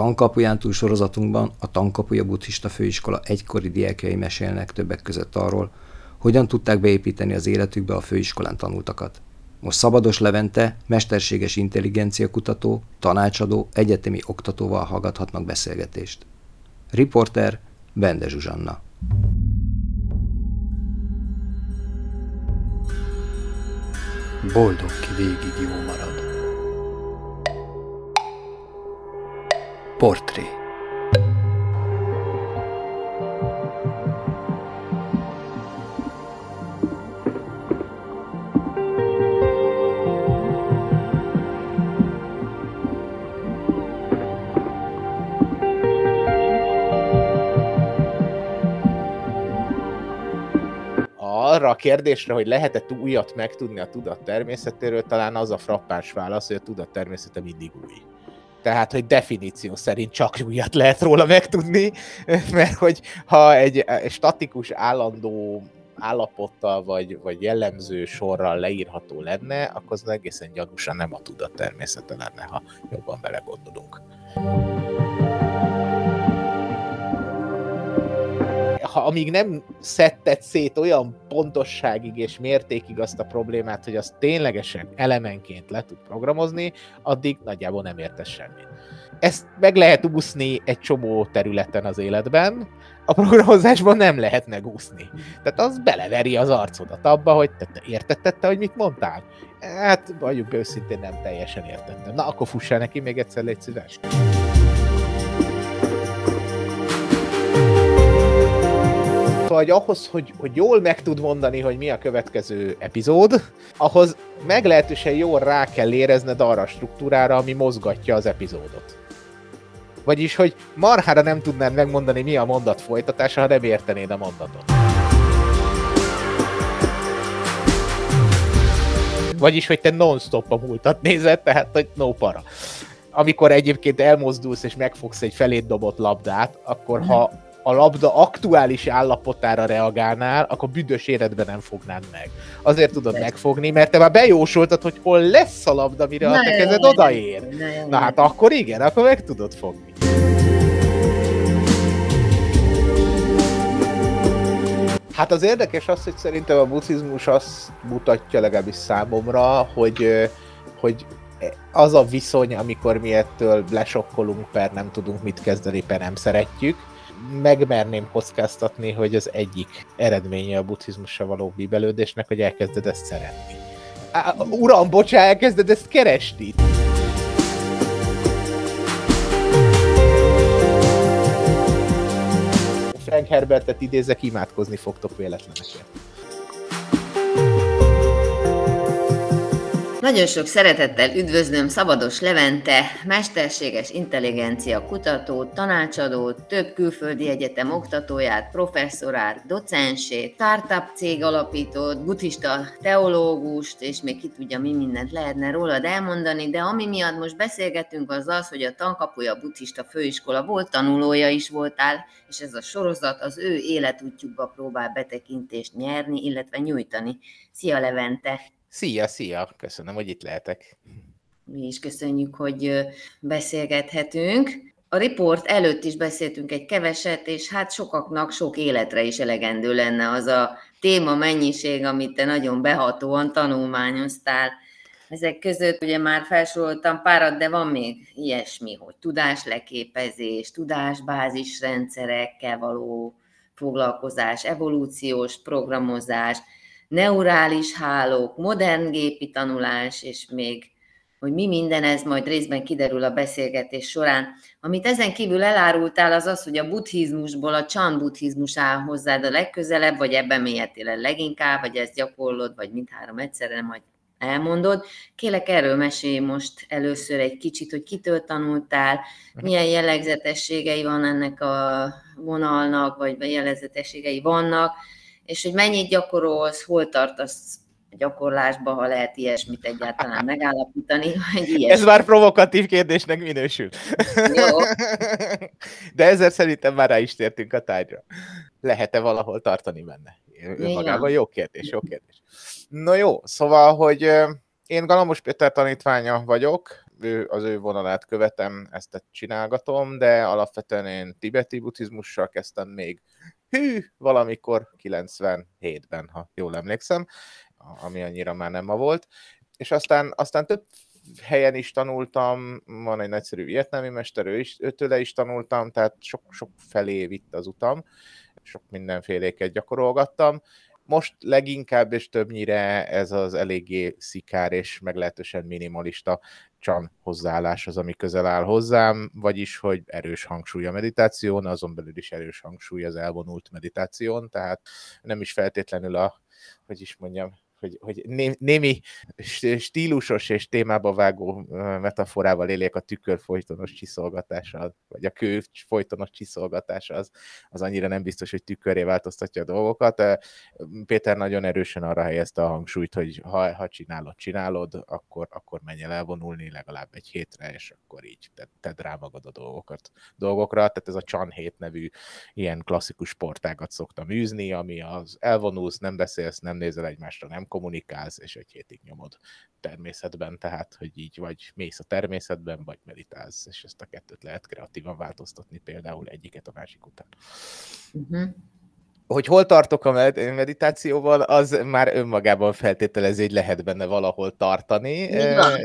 Tankapuján túl sorozatunkban a Tankapuja buddhista főiskola egykori diákjai mesélnek többek között arról, hogyan tudták beépíteni az életükbe a főiskolán tanultakat. Most Szabados Levente, mesterséges intelligencia kutató, tanácsadó, egyetemi oktatóval hallgathatnak beszélgetést. Riporter Bende Zsuzsanna. Boldog ki végig jó marad. Portré arra a kérdésre, hogy lehet-e újat megtudni a tudat természetéről, talán az a frappáns válasz, hogy a tudat természete mindig új. Tehát, hogy definíció szerint csak újat lehet róla megtudni, mert hogy ha egy statikus állandó állapottal vagy, vagy jellemző sorral leírható lenne, akkor az egészen gyanúsan nem a tudat természete lenne, ha jobban belegondolunk. Ha amíg nem szedted szét olyan pontosságig és mértékig azt a problémát, hogy azt ténylegesen elemenként le tud programozni, addig nagyjából nem értesz semmit. Ezt meg lehet úszni egy csomó területen az életben, a programozásban nem lehet megúszni. Tehát az beleveri az arcodat abba, hogy te, te értetted te, hogy mit mondtál? Hát, vagyunk őszintén nem teljesen értettem. Na, akkor fussál neki még egyszer, légy szíves. Hogy ahhoz, hogy, hogy jól meg tud mondani, hogy mi a következő epizód, ahhoz meglehetősen jól rá kell érezned arra a struktúrára, ami mozgatja az epizódot. Vagyis, hogy marhára nem tudnád megmondani, mi a mondat folytatása, ha nem értenéd a mondatot. Vagyis, hogy te non-stop a múltat nézed, tehát, hogy no para. Amikor egyébként elmozdulsz és megfogsz egy felét dobott labdát, akkor ha a labda aktuális állapotára reagálnál, akkor büdös életben nem fognád meg. Azért tudod De. megfogni, mert te már bejósoltad, hogy hol lesz a labda, mire Na a te kezed odaér. Na, Na hát akkor igen, akkor meg tudod fogni. Hát az érdekes az, hogy szerintem a buddhizmus azt mutatja legalábbis számomra, hogy, hogy az a viszony, amikor mi ettől lesokkolunk, per nem tudunk mit kezdeni, per nem szeretjük, megmerném kockáztatni, hogy az egyik eredménye a buddhizmusra való bíbelődésnek, hogy elkezded ezt szeretni. Á, uram, bocsá, elkezded ezt keresni. Frank Herbertet idézek, imádkozni fogtok véletlenekért. Nagyon sok szeretettel üdvözlöm Szabados Levente, mesterséges intelligencia kutatót, tanácsadót, több külföldi egyetem oktatóját, professzorát, docensét, startup cég alapítót, buddhista teológust, és még ki tudja, mi mindent lehetne rólad elmondani, de ami miatt most beszélgetünk, az az, hogy a Tankapuja buddhista főiskola volt tanulója is voltál, és ez a sorozat az ő életútjukba próbál betekintést nyerni, illetve nyújtani. Szia Levente! Szia, szia! Köszönöm, hogy itt lehetek. Mi is köszönjük, hogy beszélgethetünk. A riport előtt is beszéltünk egy keveset, és hát sokaknak sok életre is elegendő lenne az a téma mennyiség, amit te nagyon behatóan tanulmányoztál. Ezek között ugye már felsoroltam párat, de van még ilyesmi, hogy tudásleképezés, tudásbázisrendszerekkel való foglalkozás, evolúciós programozás, neurális hálók, modern gépi tanulás, és még hogy mi minden ez majd részben kiderül a beszélgetés során. Amit ezen kívül elárultál, az az, hogy a buddhizmusból a csan buddhizmus áll hozzád a legközelebb, vagy ebben mélyedtél el leginkább, vagy ezt gyakorlod, vagy mindhárom egyszerre majd elmondod. Kélek erről mesélj most először egy kicsit, hogy kitől tanultál, milyen jellegzetességei van ennek a vonalnak, vagy jellegzetességei vannak, és hogy mennyit gyakorolsz, hol tartasz gyakorlásba, ha lehet ilyesmit egyáltalán megállapítani. Hogy ilyesmi. Ez már provokatív kérdésnek minősül. Jó. De ezzel szerintem már rá is tértünk a tárgyra. Lehet-e valahol tartani benne? Magában jó kérdés, jó kérdés. No jó, szóval, hogy én Galamos Péter tanítványa vagyok, ő, az ő vonalát követem, ezt csinálgatom, de alapvetően én tibeti buddhizmussal kezdtem még hű, valamikor 97-ben, ha jól emlékszem, ami annyira már nem ma volt, és aztán, aztán több helyen is tanultam, van egy nagyszerű vietnámi mester, ő is, őtőle is tanultam, tehát sok, sok felé vitt az utam, sok mindenféléket gyakorolgattam. Most leginkább és többnyire ez az eléggé szikár és meglehetősen minimalista csan hozzáállás az, ami közel áll hozzám, vagyis, hogy erős hangsúly a meditáción, azon belül is erős hangsúly az elvonult meditáción, tehát nem is feltétlenül a, hogy is mondjam, hogy, hogy némi stílusos és témába vágó metaforával éljek a tükör folytonos csiszolgatása, vagy a kő folytonos csiszolgatása, az, az annyira nem biztos, hogy tüköré változtatja a dolgokat. Péter nagyon erősen arra helyezte a hangsúlyt, hogy ha, ha csinálod, csinálod, akkor, akkor menj el elvonulni legalább egy hétre, és akkor így tedd, ted rá magad a dolgokat, dolgokra. Tehát ez a Chan hét nevű ilyen klasszikus sportágat szoktam űzni, ami az elvonulsz, nem beszélsz, nem nézel egymásra, nem kommunikálsz, és egy hétig nyomod természetben, tehát, hogy így vagy mész a természetben, vagy meditálsz, és ezt a kettőt lehet kreatívan változtatni, például egyiket a másik után. Uh-huh hogy hol tartok a meditációval, az már önmagában feltételező, hogy lehet benne valahol tartani.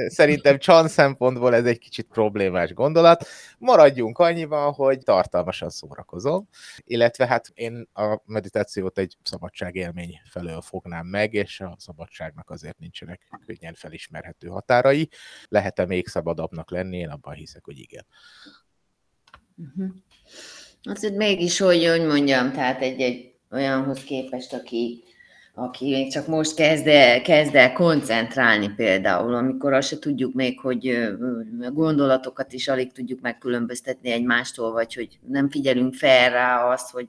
Szerintem csan szempontból ez egy kicsit problémás gondolat. Maradjunk annyiban, hogy tartalmasan szórakozom, illetve hát én a meditációt egy szabadságélmény felől fognám meg, és a szabadságnak azért nincsenek könnyen felismerhető határai. Lehet-e még szabadabbnak lenni? Én abban hiszek, hogy igen. Uh-huh. Azért mégis, hogy, hogy mondjam, tehát egy, egy olyanhoz képest, aki, aki még csak most kezd el, kezd el koncentrálni például, amikor azt se tudjuk még, hogy gondolatokat is alig tudjuk megkülönböztetni egymástól, vagy hogy nem figyelünk fel rá azt, hogy,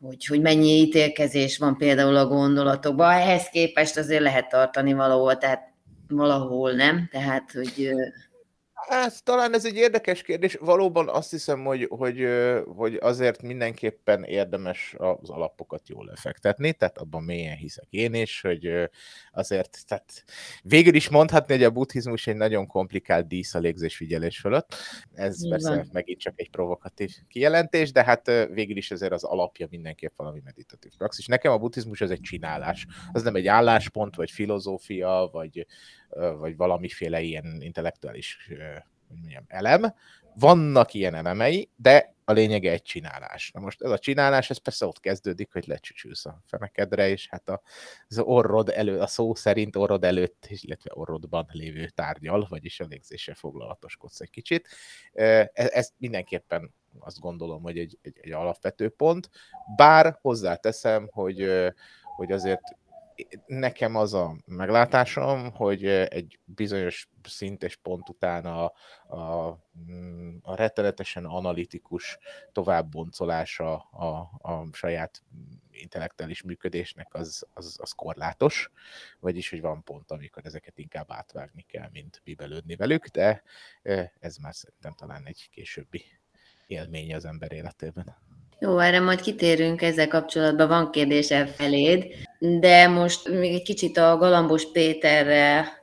hogy, hogy mennyi ítélkezés van például a gondolatokban. Ehhez képest azért lehet tartani valahol, tehát valahol nem, tehát hogy Hát talán ez egy érdekes kérdés. Valóban azt hiszem, hogy, hogy, hogy azért mindenképpen érdemes az alapokat jól lefektetni, tehát abban mélyen hiszek én is, hogy azért, tehát végül is mondhatni, hogy a buddhizmus egy nagyon komplikált dísz a légzésfigyelés fölött. Ez Igen. persze megint csak egy provokatív kijelentés, de hát végül is ezért az alapja mindenképp valami meditatív praxis. Nekem a buddhizmus az egy csinálás. Az nem egy álláspont, vagy filozófia, vagy, vagy valamiféle ilyen intellektuális hogy mondjam, elem. Vannak ilyen elemei, de a lényege egy csinálás. Na most ez a csinálás, ez persze ott kezdődik, hogy lecsücsülsz a fenekedre, és hát a, az orrod elő, a szó szerint orrod előtt, illetve orrodban lévő tárgyal, vagyis a légzéssel foglalatoskodsz egy kicsit. E, ezt mindenképpen azt gondolom, hogy egy, egy, egy alapvető pont, bár hozzáteszem, hogy, hogy azért nekem az a meglátásom, hogy egy bizonyos szint és pont után a, a, mm, a rettenetesen analitikus továbboncolása a, a saját intellektuális működésnek az, az, az korlátos, vagyis, hogy van pont, amikor ezeket inkább átvágni kell, mint bibelődni velük, de ez már szerintem talán egy későbbi élmény az ember életében. Jó, erre majd kitérünk ezzel kapcsolatban, van kérdésem feléd, de most még egy kicsit a Galambos Péterre,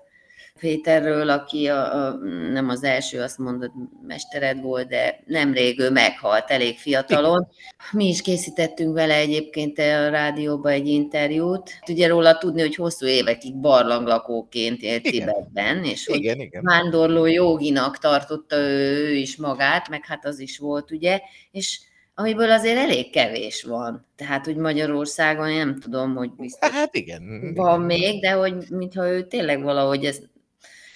Péterről, aki a, a, nem az első, azt mondod, mestered volt, de nemrég ő meghalt, elég fiatalon. Mi is készítettünk vele egyébként a rádióba egy interjút. Ugye róla tudni, hogy hosszú évekig barlanglakóként élt Tibetben, és hogy igen, igen. vándorló joginak tartotta ő, ő is magát, meg hát az is volt, ugye, és amiből azért elég kevés van. Tehát, hogy Magyarországon nem tudom, hogy biztos hát igen. van még, de hogy mintha ő tényleg valahogy ez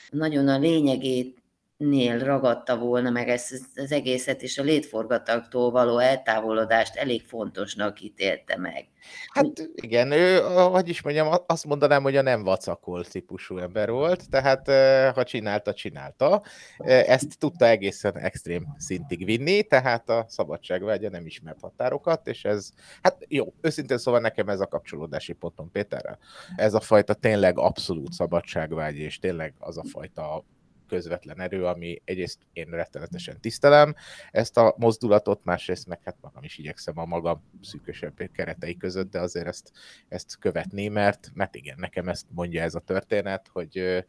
nagyon a lényegét nél ragadta volna meg ezt az egészet, és a létforgatagtól való eltávolodást elég fontosnak ítélte meg. Hát igen, ő, hogy is mondjam, azt mondanám, hogy a nem vacakol típusú ember volt, tehát ha csinálta, csinálta. Ezt tudta egészen extrém szintig vinni, tehát a szabadságvágya nem ismert határokat, és ez, hát jó, őszintén szóval nekem ez a kapcsolódási pontom Péterrel. Ez a fajta tényleg abszolút szabadságvágy, és tényleg az a fajta közvetlen erő, ami egyrészt én rettenetesen tisztelem ezt a mozdulatot, másrészt meg hát magam is igyekszem a magam szűkösebb keretei között, de azért ezt, ezt követni, mert, mert igen, nekem ezt mondja ez a történet, hogy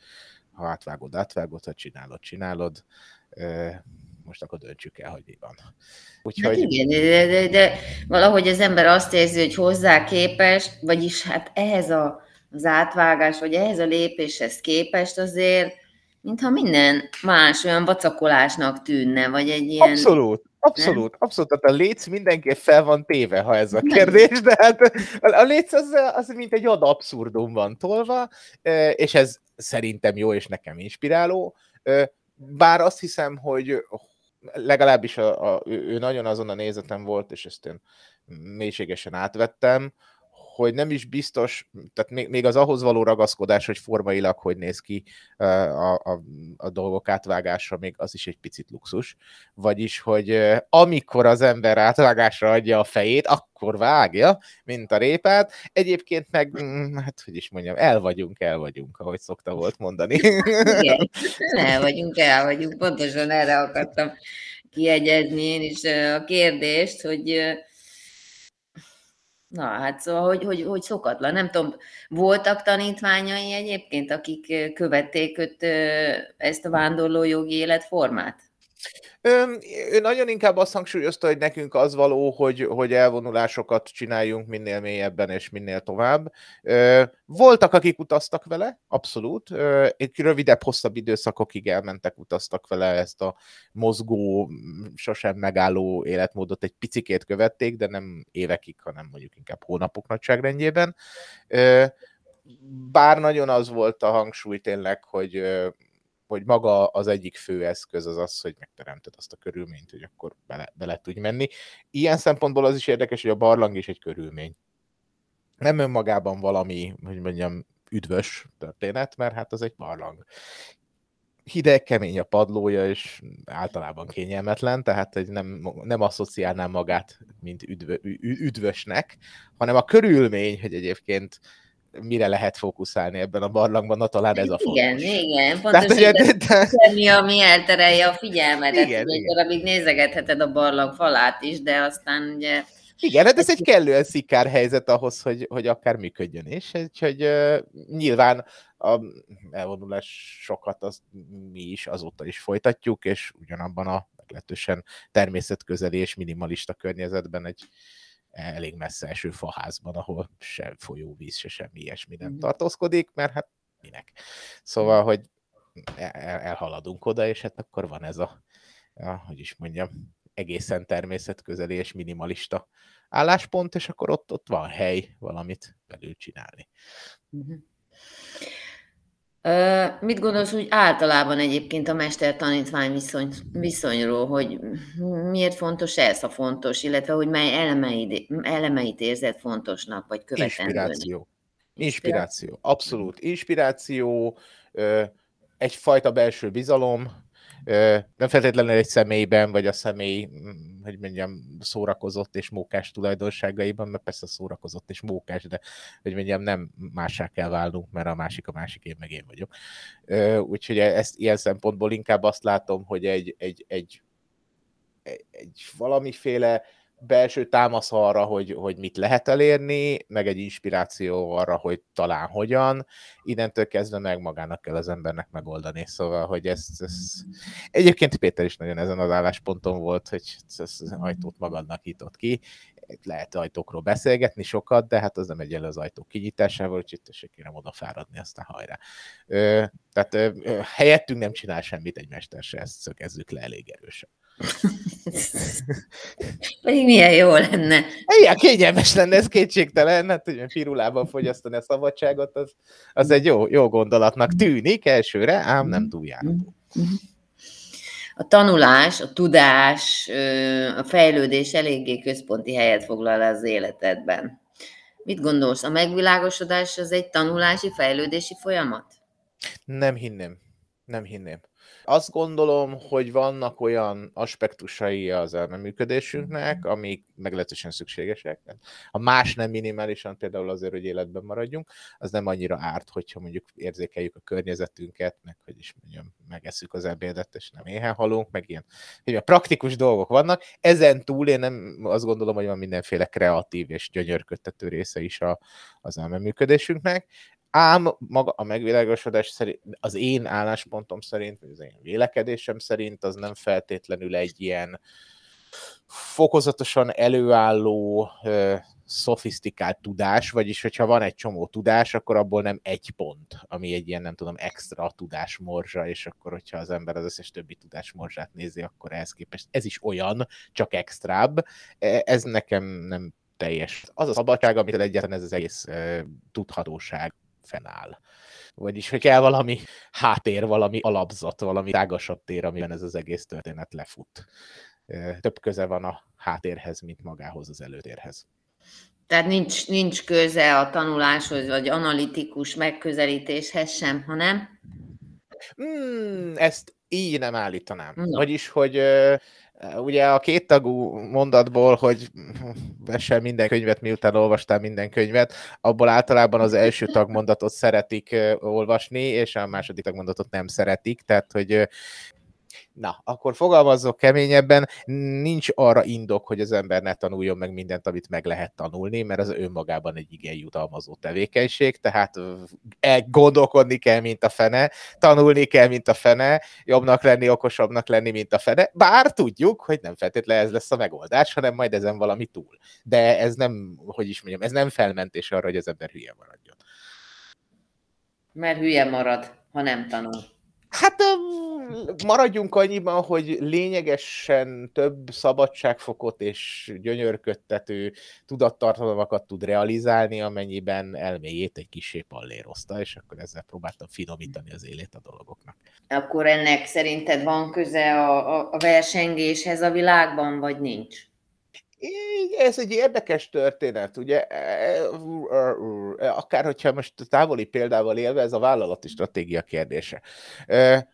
ha átvágod, átvágod, ha csinálod, csinálod. Most akkor döntsük el, hogy mi van. Úgyhogy... Hát igen, de, de, de valahogy az ember azt érzi, hogy hozzá képes, vagyis hát ehhez a, az átvágás, vagy ehhez a lépéshez képest azért mintha minden más olyan vacakolásnak tűnne, vagy egy ilyen... Abszolút, abszolút, nem? abszolút. Tehát a léc mindenképp fel van téve, ha ez a kérdés, de hát a léc az, az mint egy ad abszurdum van tolva, és ez szerintem jó, és nekem inspiráló. Bár azt hiszem, hogy legalábbis a, a, ő nagyon azon a nézetem volt, és ezt én mélységesen átvettem, hogy nem is biztos, tehát még, még az ahhoz való ragaszkodás, hogy formailag hogy néz ki a, a, a dolgok átvágása, még az is egy picit luxus. Vagyis, hogy amikor az ember átvágásra adja a fejét, akkor vágja, mint a répát. Egyébként meg, mm, hát hogy is mondjam, el vagyunk, el vagyunk, ahogy szokta volt mondani. Igen, el vagyunk, el vagyunk. Pontosan erre akartam kiegyezni én is a kérdést, hogy Na, hát szóval, hogy, hogy, hogy szokatlan. Nem tudom, voltak tanítványai egyébként, akik követték ezt a vándorló jogi életformát? Ő, ő nagyon inkább azt hangsúlyozta, hogy nekünk az való, hogy, hogy elvonulásokat csináljunk minél mélyebben és minél tovább. Voltak, akik utaztak vele, abszolút. Egy rövidebb, hosszabb időszakokig elmentek, utaztak vele ezt a mozgó, sosem megálló életmódot egy picikét követték, de nem évekig, hanem mondjuk inkább hónapok nagyságrendjében. Bár nagyon az volt a hangsúly tényleg, hogy hogy maga az egyik fő eszköz az az, hogy megteremted azt a körülményt, hogy akkor bele, bele tudj menni. Ilyen szempontból az is érdekes, hogy a barlang is egy körülmény. Nem önmagában valami, hogy mondjam, üdvös történet, mert hát az egy barlang. Hideg, kemény a padlója, és általában kényelmetlen, tehát hogy nem, nem asszociálnám magát, mint üdvö, üdvösnek, hanem a körülmény, hogy egyébként mire lehet fókuszálni ebben a barlangban, na talán ez a fontos. Igen, igen, pontosan de... semmi, ami elterelje a figyelmedet, igen, egy darabig nézegetheted a barlang falát is, de aztán ugye... Igen, hát ez egy kellően szikár helyzet ahhoz, hogy, hogy akár működjön is, úgyhogy uh, nyilván a elvonulásokat azt mi is azóta is folytatjuk, és ugyanabban a meglehetősen természetközeli és minimalista környezetben egy elég messze eső faházban, ahol se folyóvíz, se semmi ilyesmi nem mhm. tartózkodik, mert hát minek. Szóval, hogy el, elhaladunk oda, és hát akkor van ez a, a hogy is mondjam, egészen természetközeli és minimalista álláspont, és akkor ott, ott van hely valamit belül csinálni. Uh-huh. Mit gondolsz úgy általában egyébként a mester-tanítvány viszony, viszonyról, hogy miért fontos ez a fontos, illetve hogy mely elemeit, elemeit érzed fontosnak, vagy követendőnek? Inspiráció. Inspiráció, abszolút. Inspiráció, egyfajta belső bizalom, nem feltétlenül egy személyben, vagy a személy, mm, hogy mondjam, szórakozott és mókás tulajdonságaiban, mert persze szórakozott és mókás, de hogy mondjam, nem mássá kell válnunk, mert a másik a másik, én meg én vagyok. Úgyhogy ezt ilyen szempontból inkább azt látom, hogy egy, egy, egy, egy valamiféle belső támasz arra, hogy, hogy mit lehet elérni, meg egy inspiráció arra, hogy talán hogyan, innentől kezdve meg magának kell az embernek megoldani. Szóval, hogy ez, ez... egyébként Péter is nagyon ezen az állásponton volt, hogy ez az ajtót magadnak nyitott ki, lehet ajtókról beszélgetni sokat, de hát az nem egy az ajtók kinyitásával, úgyhogy tessék kérem oda fáradni, aztán hajrá. Ö, tehát ö, helyettünk nem csinál semmit egy mester se, ezt szögezzük le elég erősen. Pedig milyen jó lenne. Igen, kényelmes lenne, ez kétségtelen, hát hogy pirulában fogyasztani a szabadságot, az, az egy jó, jó gondolatnak tűnik elsőre, ám nem túljárató. A tanulás, a tudás, a fejlődés eléggé központi helyet foglal az életedben. Mit gondolsz, a megvilágosodás az egy tanulási, fejlődési folyamat? Nem hinném. Nem hinném. Azt gondolom, hogy vannak olyan aspektusai az elmeműködésünknek, mhm. amik meglehetősen szükségesek. A más nem minimálisan, például azért, hogy életben maradjunk, az nem annyira árt, hogyha mondjuk érzékeljük a környezetünket, meg hogy is mondjam, megesszük az ebédet, és nem éhen halunk, meg ilyen hogy a praktikus dolgok vannak. Ezen túl én nem azt gondolom, hogy van mindenféle kreatív és gyönyörködtető része is a, az elmeműködésünknek Ám maga a megvilágosodás szerint, az én álláspontom szerint, vagy az én vélekedésem szerint az nem feltétlenül egy ilyen fokozatosan előálló, szofisztikált tudás, vagyis hogyha van egy csomó tudás, akkor abból nem egy pont, ami egy ilyen, nem tudom, extra tudás morzsa, és akkor, hogyha az ember az összes többi tudás morzsát nézi, akkor ehhez képest ez is olyan, csak extrább. E, ez nekem nem teljes. Az a szabadság, amit egyetlen ez az egész uh, tudhatóság fennáll. Vagyis, hogy kell valami háttér, valami alapzat, valami tágasabb tér, amiben ez az egész történet lefut. Több köze van a háttérhez, mint magához az előtérhez. Tehát nincs, nincs köze a tanuláshoz, vagy analitikus megközelítéshez sem, hanem? Hmm, ezt így nem állítanám. No. Vagyis, hogy ugye a két tagú mondatból, hogy vessel minden könyvet, miután olvastál minden könyvet, abból általában az első tagmondatot szeretik olvasni, és a második tagmondatot nem szeretik, tehát hogy Na, akkor fogalmazzok keményebben, nincs arra indok, hogy az ember ne tanuljon meg mindent, amit meg lehet tanulni, mert az önmagában egy igen jutalmazó tevékenység, tehát gondolkodni kell, mint a fene, tanulni kell, mint a fene, jobbnak lenni, okosabbnak lenni, mint a fene, bár tudjuk, hogy nem feltétlenül ez lesz a megoldás, hanem majd ezen valami túl. De ez nem, hogy is mondjam, ez nem felmentés arra, hogy az ember hülye maradjon. Mert hülye marad, ha nem tanul. Hát maradjunk annyiban, hogy lényegesen több szabadságfokot és gyönyörködtető tudattartalmakat tud realizálni, amennyiben elméjét egy kisé pallérozta, és akkor ezzel próbáltam finomítani az élét a dolgoknak. Akkor ennek szerinted van köze a, a versengéshez a világban, vagy nincs? Ez egy érdekes történet, ugye, e, e, e, akár hogyha most távoli példával élve, ez a vállalati stratégia kérdése.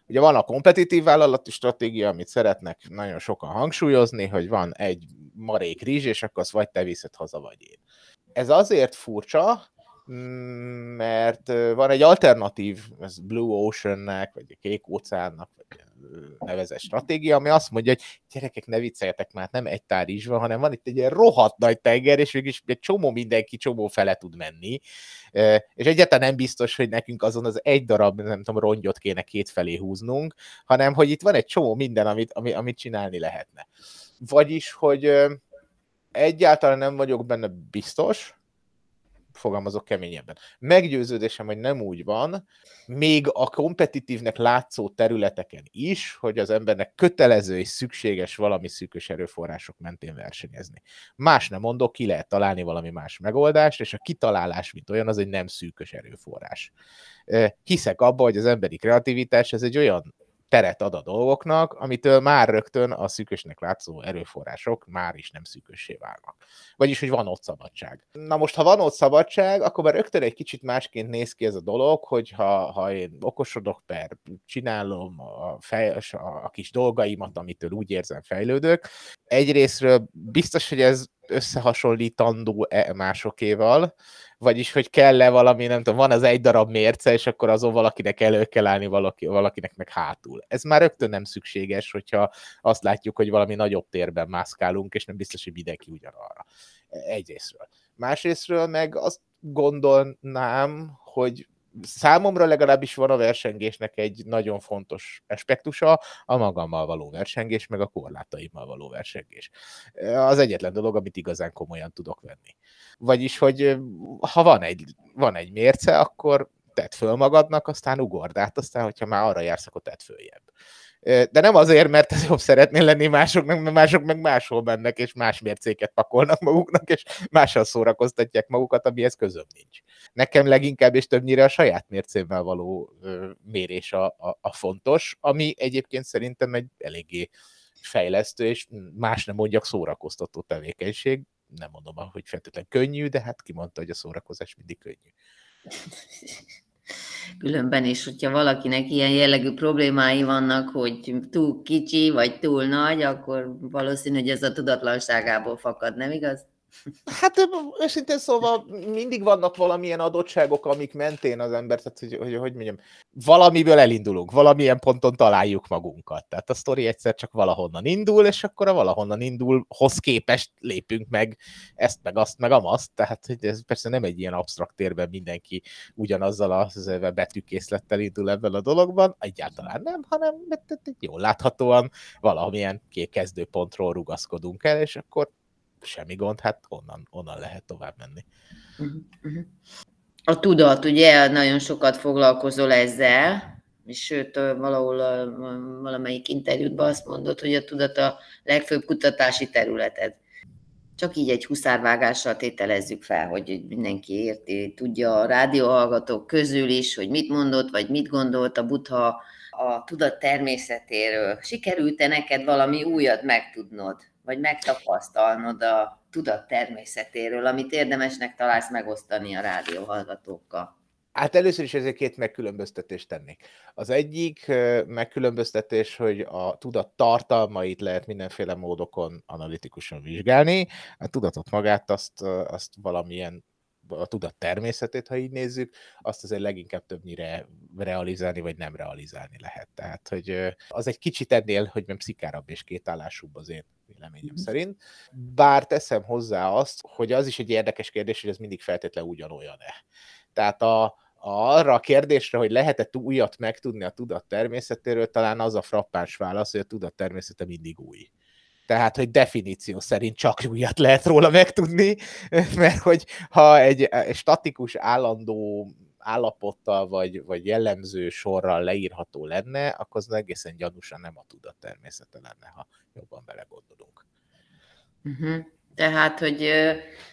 Ugye van a kompetitív vállalati stratégia, amit szeretnek nagyon sokan hangsúlyozni, hogy van egy marék rizs, és akkor azt vagy te viszed haza, vagy én. Ez azért furcsa, mert van egy alternatív, ez Blue Ocean-nek, vagy a Kék óceánnak, nevezett stratégia, ami azt mondja, hogy gyerekek, ne vicceljetek már, nem egy tár is van, hanem van itt egy ilyen rohadt nagy tenger, és mégis egy csomó mindenki csomó fele tud menni, és egyáltalán nem biztos, hogy nekünk azon az egy darab, nem tudom, rongyot kéne két felé húznunk, hanem hogy itt van egy csomó minden, amit, amit csinálni lehetne. Vagyis, hogy egyáltalán nem vagyok benne biztos, fogalmazok keményebben. Meggyőződésem, hogy nem úgy van, még a kompetitívnek látszó területeken is, hogy az embernek kötelező és szükséges valami szűkös erőforrások mentén versenyezni. Más nem mondok, ki lehet találni valami más megoldást, és a kitalálás, mint olyan, az egy nem szűkös erőforrás. Hiszek abba, hogy az emberi kreativitás ez egy olyan teret ad a dolgoknak, amitől már rögtön a szűkösnek látszó erőforrások már is nem szűkössé válnak. Vagyis, hogy van ott szabadság. Na most, ha van ott szabadság, akkor már rögtön egy kicsit másként néz ki ez a dolog, hogy ha, ha én okosodok per, csinálom a, fej, a, a kis dolgaimat, amitől úgy érzem fejlődök, egyrésztről biztos, hogy ez összehasonlítandó -e másokéval, vagyis hogy kell-e valami, nem tudom, van az egy darab mérce, és akkor azon valakinek elő kell állni, valaki, valakinek meg hátul. Ez már rögtön nem szükséges, hogyha azt látjuk, hogy valami nagyobb térben mászkálunk, és nem biztos, hogy mindenki ugyanarra. Egyrésztről. Másrésztről meg azt gondolnám, hogy számomra legalábbis van a versengésnek egy nagyon fontos aspektusa, a magammal való versengés, meg a korlátaimmal való versengés. Az egyetlen dolog, amit igazán komolyan tudok venni. Vagyis, hogy ha van egy, van egy mérce, akkor tedd föl magadnak, aztán ugord át, aztán, hogyha már arra jársz, akkor tedd följebb de nem azért, mert ez jobb szeretnél lenni másoknak, mert mások meg máshol mennek, és más mércéket pakolnak maguknak, és mással szórakoztatják magukat, amihez közöm nincs. Nekem leginkább és többnyire a saját mércémmel való mérés a, a, a fontos, ami egyébként szerintem egy eléggé fejlesztő, és más nem mondjak szórakoztató tevékenység. Nem mondom, hogy feltétlenül könnyű, de hát kimondta, hogy a szórakozás mindig könnyű. Különben is, hogyha valakinek ilyen jellegű problémái vannak, hogy túl kicsi vagy túl nagy, akkor valószínű, hogy ez a tudatlanságából fakad, nem igaz? Hát őszintén szóval mindig vannak valamilyen adottságok, amik mentén az ember, tehát hogy, hogy, hogy mondjam, valamiből elindulunk, valamilyen ponton találjuk magunkat. Tehát a sztori egyszer csak valahonnan indul, és akkor a valahonnan indulhoz képest lépünk meg ezt, meg azt, meg amazt. Tehát hogy ez persze nem egy ilyen absztrakt térben mindenki ugyanazzal az betűkészlettel indul ebben a dologban, egyáltalán nem, hanem jól láthatóan valamilyen kezdőpontról rugaszkodunk el, és akkor semmi gond, hát onnan, onnan lehet tovább menni. A tudat, ugye, nagyon sokat foglalkozol ezzel, és sőt, valahol valamelyik interjútban azt mondod, hogy a tudat a legfőbb kutatási területed. Csak így egy huszárvágással tételezzük fel, hogy mindenki érti, tudja a rádióhallgatók közül is, hogy mit mondott, vagy mit gondolt a butha a tudat természetéről. Sikerült-e neked valami újat megtudnod? Vagy megtapasztalnod a tudat természetéről, amit érdemesnek találsz megosztani a rádióhallgatókkal? Hát először is ezért két megkülönböztetést tennék. Az egyik megkülönböztetés, hogy a tudat tartalmait lehet mindenféle módokon analitikusan vizsgálni, a tudatot magát azt, azt valamilyen a tudat természetét, ha így nézzük, azt azért leginkább többnyire realizálni, vagy nem realizálni lehet. Tehát, hogy az egy kicsit ennél, hogy nem szikárabb és kétállásúbb az én véleményem mm. szerint. Bár teszem hozzá azt, hogy az is egy érdekes kérdés, hogy ez mindig feltétlenül ugyanolyan-e. Tehát a, arra a kérdésre, hogy lehet-e újat megtudni a tudat természetéről, talán az a frappáns válasz, hogy a tudat természete mindig új. Tehát, hogy definíció szerint csak újat lehet róla megtudni, mert hogy ha egy, statikus, állandó állapottal vagy, vagy jellemző sorral leírható lenne, akkor az egészen gyanúsan nem a tudat természete lenne, ha jobban belegondolunk. Uh-huh. Tehát, hogy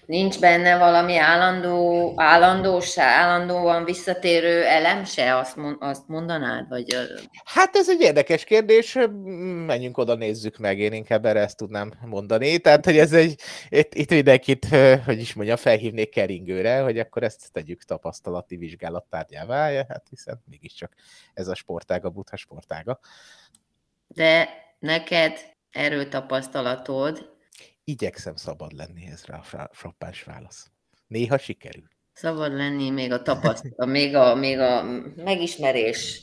nincs benne valami állandó, állandós, állandóan visszatérő elem se, azt, azt mondanád? Vagy... Hát ez egy érdekes kérdés, menjünk oda, nézzük meg, én inkább erre ezt tudnám mondani. Tehát, hogy ez egy, itt, itt mindenkit, hogy is mondjam, felhívnék keringőre, hogy akkor ezt tegyük tapasztalati vizsgálat tárgyává, hát hiszen mégiscsak ez a sportága, butha sportága. De neked erőtapasztalatod Igyekszem szabad lenni, ez rá a frappás válasz. Néha sikerül. Szabad lenni még a tapasztalat, még a, még a megismerés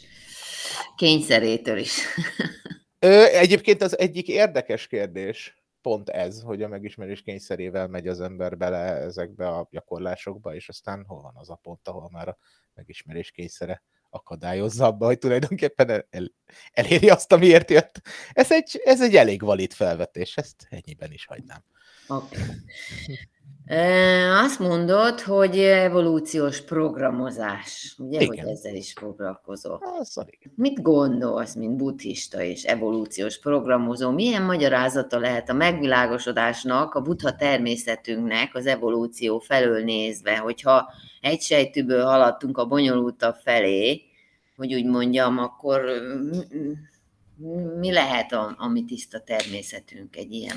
kényszerétől is. Ö, egyébként az egyik érdekes kérdés, pont ez, hogy a megismerés kényszerével megy az ember bele ezekbe a gyakorlásokba, és aztán hol van az a pont, ahol már a megismerés kényszere akadályozza abba, hogy tulajdonképpen el, el, eléri azt, amiért jött. Ez egy, ez egy elég valid felvetés, ezt ennyiben is hagynám. Okay. Azt mondod, hogy evolúciós programozás, ugye, igen. hogy ezzel is foglalkozol. Az, Mit gondolsz, mint buddhista és evolúciós programozó? Milyen magyarázata lehet a megvilágosodásnak, a buddha természetünknek az evolúció felől nézve, hogyha egy sejtűből haladtunk a bonyolultabb felé, hogy úgy mondjam, akkor mi lehet a, a mi tiszta természetünk egy ilyen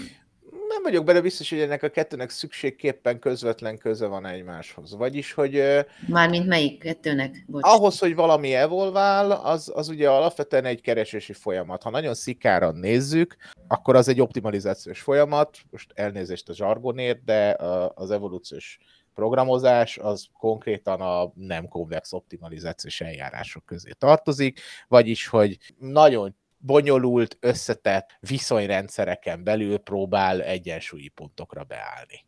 nem vagyok benne biztos, hogy ennek a kettőnek szükségképpen közvetlen köze van egymáshoz. Vagyis, hogy... Mármint melyik kettőnek? Bocs. Ahhoz, hogy valami evolvál, az, az ugye alapvetően egy keresési folyamat. Ha nagyon szikáran nézzük, akkor az egy optimalizációs folyamat, most elnézést a zsargonért, de az evolúciós programozás az konkrétan a nem konvex optimalizációs eljárások közé tartozik, vagyis, hogy nagyon bonyolult, összetett viszonyrendszereken belül próbál egyensúlyi pontokra beállni.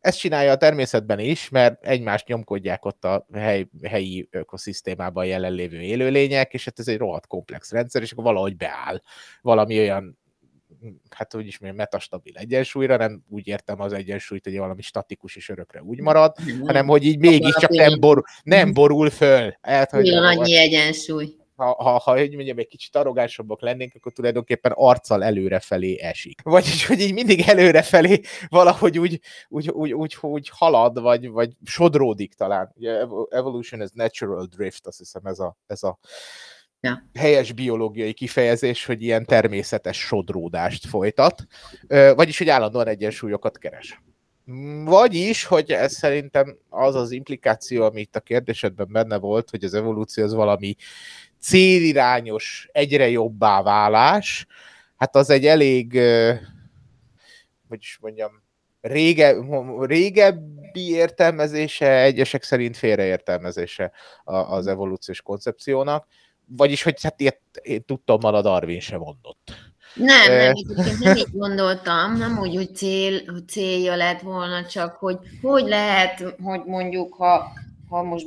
Ezt csinálja a természetben is, mert egymást nyomkodják ott a hely, helyi ökoszisztémában jelenlévő élőlények, és hát ez egy rohadt komplex rendszer, és akkor valahogy beáll valami olyan hát úgy is mondjam, metastabil egyensúlyra, nem úgy értem az egyensúlyt, hogy valami statikus és örökre úgy marad, hanem hogy így mégiscsak nem, borul, nem borul föl. Hát, hogy annyi egyensúly ha, ha, ha hogy mondjam, egy kicsit arrogánsabbak lennénk, akkor tulajdonképpen arccal előrefelé esik. Vagyis, hogy így mindig előrefelé valahogy úgy, úgy, úgy, úgy, úgy halad, vagy, vagy sodródik talán. Ugye, evolution is natural drift, azt hiszem ez a, ez a ja. helyes biológiai kifejezés, hogy ilyen természetes sodródást folytat, vagyis, hogy állandóan egyensúlyokat keres. Vagyis, hogy ez szerintem az az implikáció, ami itt a kérdésedben benne volt, hogy az evolúció az valami célirányos, egyre jobbá válás, hát az egy elég, hogy is mondjam, rége, régebbi értelmezése, egyesek szerint félreértelmezése az evolúciós koncepciónak, vagyis, hogy hát ilyet, én tudtam, a Darwin sem mondott. Nem, nem, nem így gondoltam, nem úgy, hogy, cél, hogy célja lett volna, csak hogy hogy lehet, hogy mondjuk, ha, ha most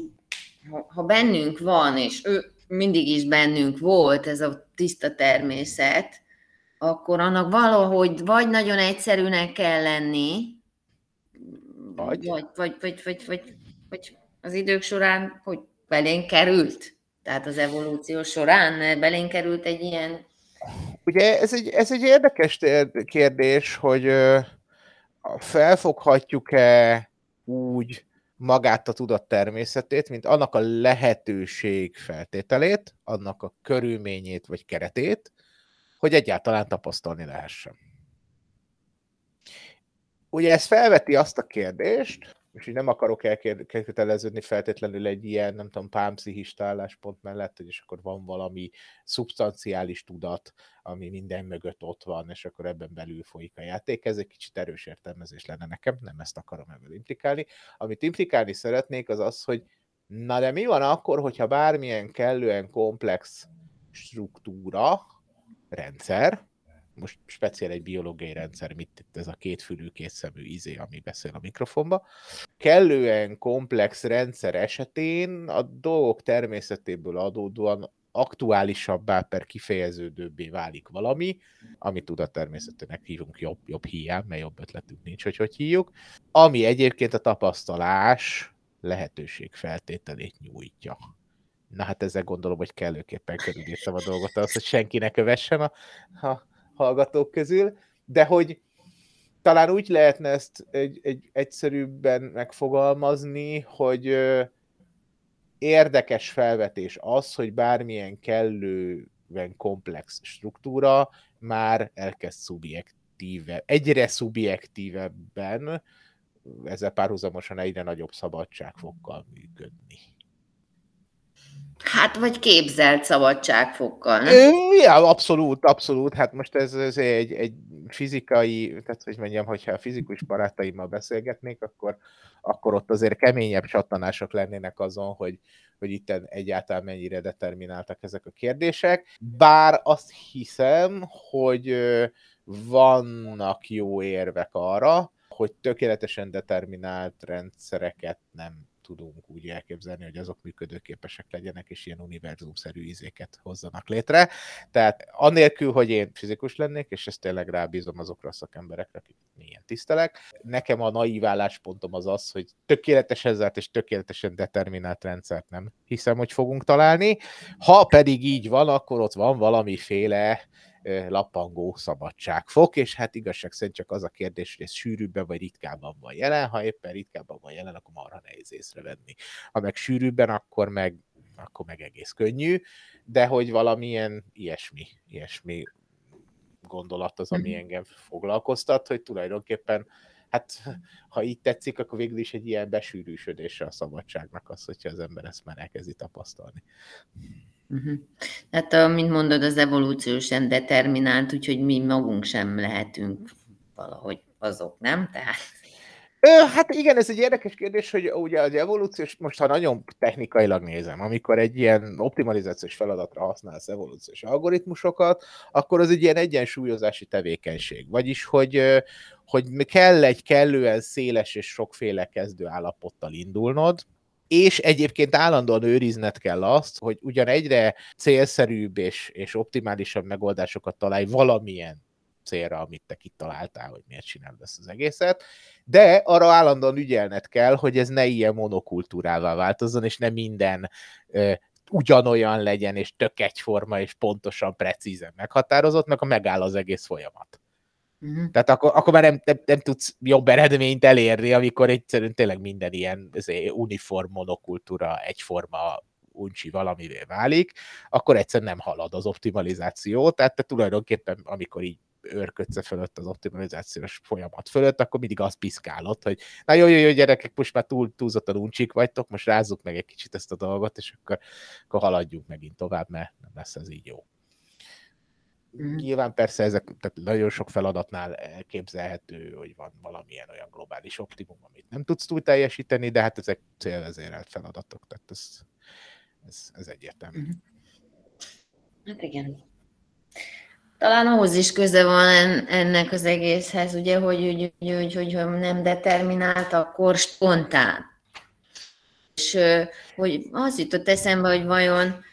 ha, ha bennünk van, és ő mindig is bennünk volt ez a tiszta természet, akkor annak valahogy vagy nagyon egyszerűnek kell lenni, vagy, vagy, vagy, vagy, vagy, vagy, vagy az idők során, hogy belénk került. Tehát az evolúció során belénk került egy ilyen... Ugye ez egy, ez egy érdekes kérdés, hogy felfoghatjuk-e úgy magát a tudat természetét, mint annak a lehetőség feltételét, annak a körülményét vagy keretét, hogy egyáltalán tapasztalni lehessen. Ugye ez felveti azt a kérdést, és így nem akarok elköteleződni feltétlenül egy ilyen, nem tudom, pámpszihista álláspont mellett, hogy és akkor van valami szubstanciális tudat, ami minden mögött ott van, és akkor ebben belül folyik a játék. Ez egy kicsit erős értelmezés lenne nekem, nem ezt akarom ebből implikálni. Amit implikálni szeretnék, az az, hogy na de mi van akkor, hogyha bármilyen kellően komplex struktúra, rendszer, most speciál egy biológiai rendszer, mit itt ez a kétfülű, kétszemű izé, ami beszél a mikrofonba. Kellően komplex rendszer esetén a dolgok természetéből adódóan aktuálisabbá per kifejeződőbbé válik valami, amit tudat természetének hívunk jobb, jobb hiány, mert jobb ötletünk nincs, hogy hogy hívjuk, ami egyébként a tapasztalás lehetőség feltételét nyújtja. Na hát ezzel gondolom, hogy kellőképpen körülírtam a dolgot az, hogy senki ne kövessen a, a hallgatók közül, de hogy talán úgy lehetne ezt egy, egy egyszerűbben megfogalmazni, hogy érdekes felvetés az, hogy bármilyen kellően komplex struktúra már elkezd szubjektíve, egyre szubjektívebben, ezzel párhuzamosan egyre nagyobb szabadságfokkal működni. Hát, vagy képzelt szabadságfokkal, nem? Ja, abszolút, abszolút. Hát most ez, ez egy, egy fizikai, tehát hogy mondjam, hogyha a fizikus barátaimmal beszélgetnék, akkor, akkor ott azért keményebb csattanások lennének azon, hogy, hogy itt egyáltalán mennyire determináltak ezek a kérdések. Bár azt hiszem, hogy vannak jó érvek arra, hogy tökéletesen determinált rendszereket nem tudunk úgy elképzelni, hogy azok működőképesek legyenek, és ilyen univerzumszerű izéket hozzanak létre. Tehát annélkül, hogy én fizikus lennék, és ezt tényleg rábízom azokra a szakemberekre, akik ilyen tisztelek, nekem a naív álláspontom az az, hogy tökéletesen zárt és tökéletesen determinált rendszert nem hiszem, hogy fogunk találni. Ha pedig így van, akkor ott van valamiféle lappangó szabadságfok, és hát igazság szerint csak az a kérdés, hogy ez sűrűbben vagy ritkábban van jelen, ha éppen ritkábban van jelen, akkor marha nehéz észrevenni. Ha meg sűrűbben, akkor meg, akkor meg egész könnyű, de hogy valamilyen ilyesmi, ilyesmi gondolat az, ami mhm. engem foglalkoztat, hogy tulajdonképpen hát ha így tetszik, akkor végül is egy ilyen besűrűsödése a szabadságnak az, hogyha az ember ezt már elkezdi tapasztalni. Uh-huh. Tehát, mint mondod, az evolúciósan determinált, úgyhogy mi magunk sem lehetünk valahogy azok, nem? Tehát... Hát igen, ez egy érdekes kérdés, hogy ugye az evolúciós, most ha nagyon technikailag nézem, amikor egy ilyen optimalizációs feladatra használsz evolúciós algoritmusokat, akkor az egy ilyen egyensúlyozási tevékenység. Vagyis, hogy, hogy kell egy kellően széles és sokféle kezdő állapottal indulnod, és egyébként állandóan őrizned kell azt, hogy ugyan egyre célszerűbb és, és optimálisabb megoldásokat találj valamilyen célra, amit te kitaláltál, hogy miért csinálod ezt az egészet, de arra állandóan ügyelned kell, hogy ez ne ilyen monokultúrává változzon, és ne minden ö, ugyanolyan legyen, és tök egyforma, és pontosan, precízen meghatározott, meg a megáll az egész folyamat. Uh-huh. Tehát akkor, akkor már nem, nem, nem tudsz jobb eredményt elérni, amikor egyszerűen tényleg minden ilyen uniform monokultúra, egyforma uncsi valamivé válik, akkor egyszerűen nem halad az optimalizáció, tehát te tulajdonképpen, amikor így őrködsz fölött az optimalizációs folyamat fölött, akkor mindig azt piszkálod, hogy na jó, jó, jó, gyerekek, most már túl, túlzottan uncsik vagytok, most rázzuk meg egy kicsit ezt a dolgot, és akkor, akkor haladjunk megint tovább, mert nem lesz ez így jó. Uh-huh. nyilván persze ezek, tehát nagyon sok feladatnál elképzelhető, hogy van valamilyen olyan globális optimum, amit nem tudsz túl teljesíteni, de hát ezek célvezérelt feladatok, tehát ez, ez, ez egyértelmű. Uh-huh. Hát igen. Talán ahhoz is köze van ennek az egészhez, ugye, hogy, hogy, hogy, hogy, hogy nem determinált, akkor spontán. És hogy az jutott eszembe, hogy vajon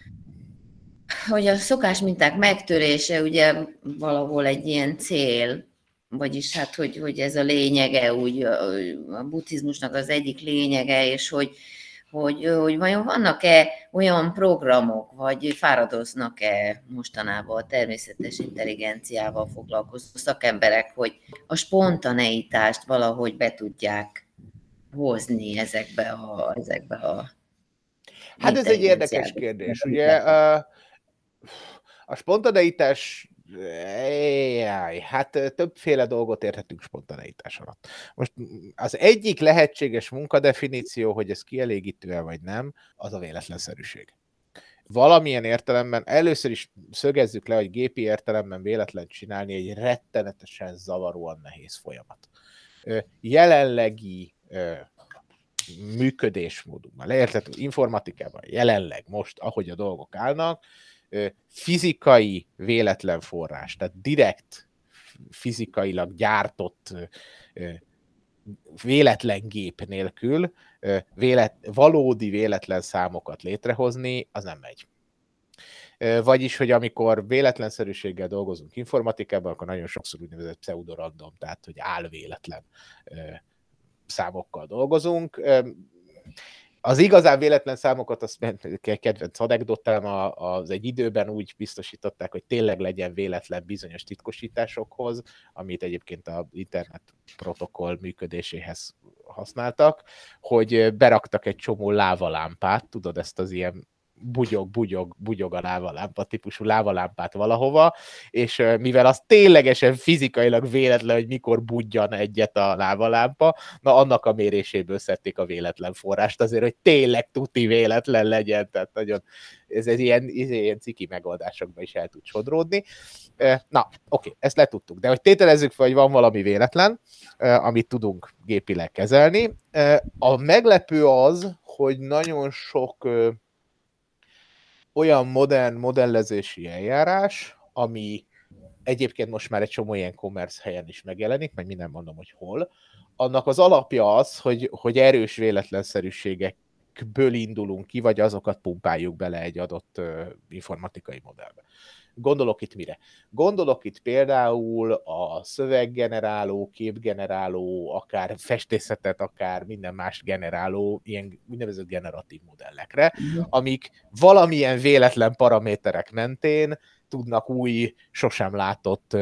hogy a szokás minták megtörése ugye valahol egy ilyen cél, vagyis hát, hogy, hogy ez a lényege, úgy a buddhizmusnak az egyik lényege, és hogy, hogy, hogy vajon vannak-e olyan programok, vagy fáradoznak-e mostanában a természetes intelligenciával foglalkozó szakemberek, hogy a spontaneitást valahogy be tudják hozni ezekbe a, ezekbe a Hát ez egy érdekes kérdés. Ugye a, spontaneitás Jaj, hát többféle dolgot érhetünk spontaneitás alatt. Most az egyik lehetséges munkadefiníció, hogy ez kielégítő vagy nem, az a véletlenszerűség. Valamilyen értelemben először is szögezzük le, hogy gépi értelemben véletlen csinálni egy rettenetesen zavaróan nehéz folyamat. Jelenlegi működésmódunkban, leértett informatikában jelenleg most, ahogy a dolgok állnak, fizikai véletlen forrás, tehát direkt fizikailag gyártott véletlen gép nélkül vélet, valódi véletlen számokat létrehozni, az nem megy. Vagyis, hogy amikor véletlenszerűséggel dolgozunk informatikában, akkor nagyon sokszor úgynevezett pseudorandom, tehát hogy álvéletlen számokkal dolgozunk az igazán véletlen számokat, azt kedvenc anekdotám, az egy időben úgy biztosították, hogy tényleg legyen véletlen bizonyos titkosításokhoz, amit egyébként a internet protokoll működéséhez használtak, hogy beraktak egy csomó lávalámpát, tudod ezt az ilyen bugyog, bugyog, bugyog a lávalámpa típusú lávalámpát valahova, és mivel az ténylegesen fizikailag véletlen, hogy mikor budjan egyet a lávalámpa, na annak a méréséből szedték a véletlen forrást azért, hogy tényleg tuti véletlen legyen, tehát nagyon, ez egy ilyen, ez ilyen ciki megoldásokba is el tud sodródni. Na, oké, ezt letudtuk, de hogy tételezzük fel, hogy van valami véletlen, amit tudunk gépileg kezelni. A meglepő az, hogy nagyon sok olyan modern modellezési eljárás, ami egyébként most már egy csomó ilyen commerce helyen is megjelenik, meg minden mondom, hogy hol, annak az alapja az, hogy, hogy erős véletlenszerűségekből indulunk ki, vagy azokat pumpáljuk bele egy adott informatikai modellbe. Gondolok itt mire? Gondolok itt például a szöveggeneráló, képgeneráló, akár festészetet, akár minden más generáló, ilyen úgynevezett generatív modellekre, amik valamilyen véletlen paraméterek mentén tudnak új, sosem látott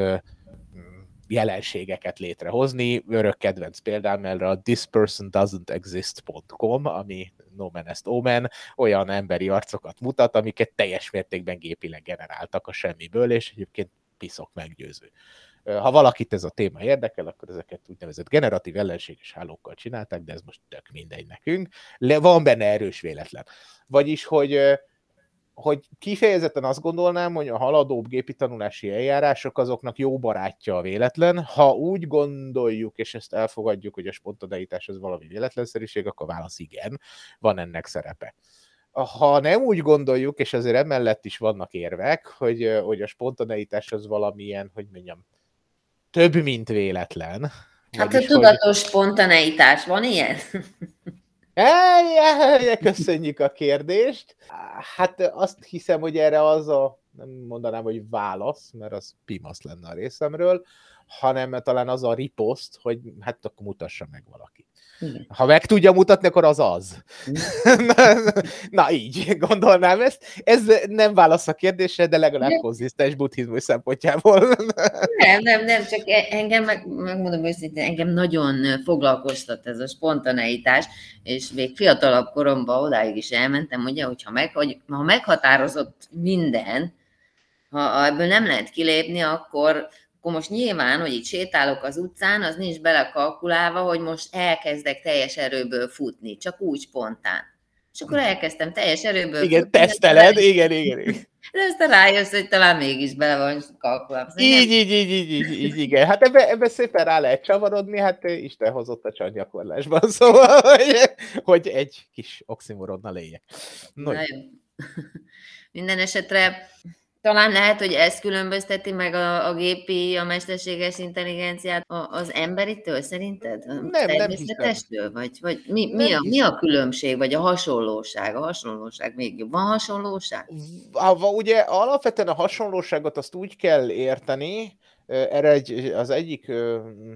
jelenségeket létrehozni. Örök kedvenc példám erre a thispersondoesn'texist.com, ami no man est omen, olyan emberi arcokat mutat, amiket teljes mértékben gépileg generáltak a semmiből, és egyébként piszok meggyőző. Ha valakit ez a téma érdekel, akkor ezeket úgynevezett generatív ellenséges hálókkal csinálták, de ez most tök mindegy nekünk. Le, van benne erős véletlen. Vagyis, hogy hogy kifejezetten azt gondolnám, hogy a haladóbb gépi tanulási eljárások azoknak jó barátja a véletlen. Ha úgy gondoljuk, és ezt elfogadjuk, hogy a spontaneitás az valami véletlenszerűség, akkor válasz igen, van ennek szerepe. Ha nem úgy gondoljuk, és azért emellett is vannak érvek, hogy, hogy a spontaneitás az valamilyen, hogy mondjam, több, mint véletlen. Hát a tudatos hogy... spontaneitás, van ilyen? Köszönjük a kérdést. Hát azt hiszem, hogy erre az a, nem mondanám, hogy válasz, mert az pimasz lenne a részemről, hanem talán az a riposzt, hogy hát akkor mutassa meg valaki. Igen. Ha meg tudja mutatni, akkor az az. na, na így, gondolnám ezt. Ez nem válasz a kérdésre, de legalább konzisztens buddhizmus szempontjából. nem, nem, nem, csak e- engem, meg, megmondom őszintén, engem nagyon foglalkoztat ez a spontaneitás, és még fiatalabb koromban odáig is elmentem, ugye, hogyha meg, hogy, ha meghatározott minden, ha ebből nem lehet kilépni, akkor akkor most nyilván, hogy itt sétálok az utcán, az nincs belekalkulálva, hogy most elkezdek teljes erőből futni, csak úgy spontán. És akkor elkezdtem teljes erőből. Igen, futni, teszteled, de- igen, igen, igen. De aztán rájössz, hogy talán mégis bele van kalkulálva. Szóval Így, így, így, így, így, így, igen. Hát ebbe, ebbe szépen rá lehet csavarodni, hát Isten hozott a csantgyakorlásban, szóval, hogy, hogy egy kis oximoronnal éljek. No, Na jó. Minden esetre talán lehet, hogy ez különbözteti meg a, a gépi, a mesterséges intelligenciát a- az emberitől, szerinted? Nem természetestől? Vagy, vagy mi, mi, Nem a, mi a különbség, vagy a hasonlóság? A hasonlóság még jobb. Van hasonlóság? Ha, ugye alapvetően a hasonlóságot azt úgy kell érteni, erre egy, az egyik,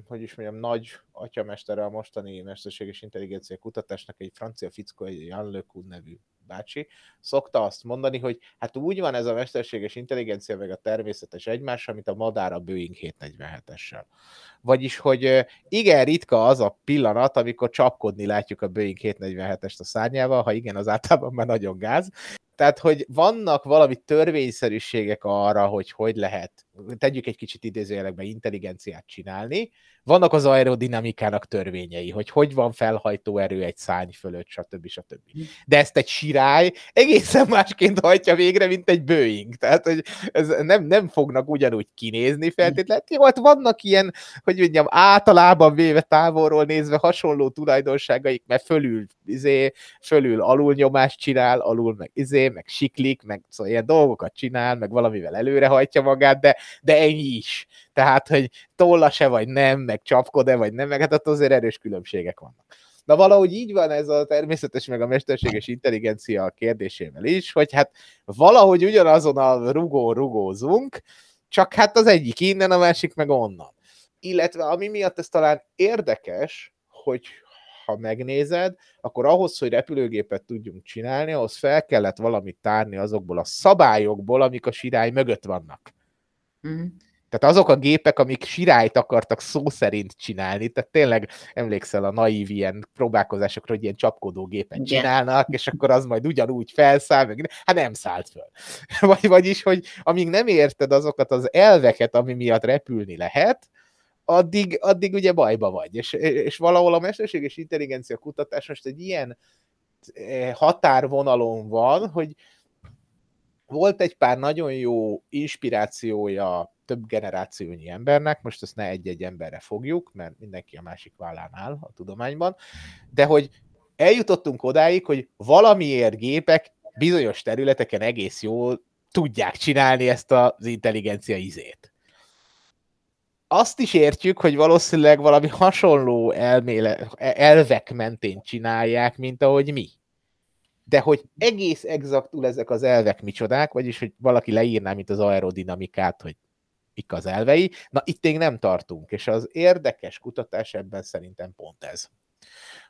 hogy is mondjam, nagy atyamestere a mostani mesterséges intelligencia kutatásnak egy francia fickó, egy Jan Le nevű bácsi, szokta azt mondani, hogy hát úgy van ez a mesterséges intelligencia meg a természetes egymással, mint a madár a Boeing 747-essel. Vagyis, hogy igen ritka az a pillanat, amikor csapkodni látjuk a Boeing 747-est a szárnyával, ha igen, az általában már nagyon gáz, tehát, hogy vannak valami törvényszerűségek arra, hogy hogy lehet, tegyük egy kicsit idézőjelekbe, intelligenciát csinálni. Vannak az aerodinamikának törvényei, hogy hogy van felhajtó erő egy szárny fölött, stb. stb. De ezt egy sirály egészen másként hajtja végre, mint egy Boeing. Tehát, hogy ez nem, nem fognak ugyanúgy kinézni feltétlenül. Jó, hát vannak ilyen, hogy mondjam, általában véve távolról nézve hasonló tulajdonságaik, mert fölül, izé, fölül alulnyomást csinál, alul meg izé, meg siklik, meg szóval ilyen dolgokat csinál, meg valamivel előrehajtja magát, de, de ennyi is. Tehát, hogy tolla se vagy nem, meg csapkod-e vagy nem, meg hát ott azért erős különbségek vannak. Na valahogy így van ez a természetes meg a mesterséges intelligencia kérdésével is, hogy hát valahogy ugyanazon a rugón rugózunk, csak hát az egyik innen, a másik meg onnan. Illetve ami miatt ez talán érdekes, hogy ha megnézed, akkor ahhoz, hogy repülőgépet tudjunk csinálni, ahhoz fel kellett valamit tárni azokból a szabályokból, amik a sirály mögött vannak. Mhm. Tehát azok a gépek, amik sirályt akartak szó szerint csinálni, tehát tényleg emlékszel a naív ilyen próbálkozásokra, hogy ilyen csapkodó gépet Igen. csinálnak, és akkor az majd ugyanúgy felszáll, meg hát nem szállt föl. Vagy, vagyis, hogy amíg nem érted azokat az elveket, ami miatt repülni lehet, addig, addig ugye bajba vagy. És, és valahol a mesterséges intelligencia kutatás most egy ilyen eh, határvonalon van, hogy volt egy pár nagyon jó inspirációja több generációnyi embernek, most ezt ne egy-egy emberre fogjuk, mert mindenki a másik vállán áll a tudományban, de hogy eljutottunk odáig, hogy valamiért gépek bizonyos területeken egész jól tudják csinálni ezt az intelligencia izét. Azt is értjük, hogy valószínűleg valami hasonló elméle, elvek mentén csinálják, mint ahogy mi de hogy egész exaktul ezek az elvek micsodák, vagyis hogy valaki leírná, mint az aerodinamikát, hogy mik az elvei, na itt még nem tartunk, és az érdekes kutatás ebben szerintem pont ez.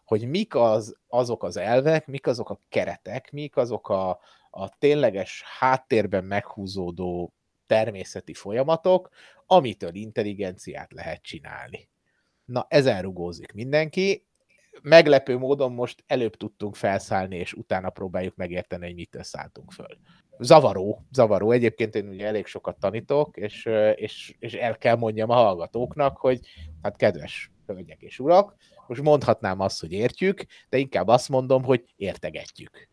Hogy mik az, azok az elvek, mik azok a keretek, mik azok a, a tényleges háttérben meghúzódó természeti folyamatok, amitől intelligenciát lehet csinálni. Na, ezen rugózik mindenki, meglepő módon most előbb tudtunk felszállni, és utána próbáljuk megérteni, hogy mitől szálltunk föl. Zavaró, zavaró. Egyébként én ugye elég sokat tanítok, és, és, és el kell mondjam a hallgatóknak, hogy hát kedves hölgyek és urak, most mondhatnám azt, hogy értjük, de inkább azt mondom, hogy értegetjük.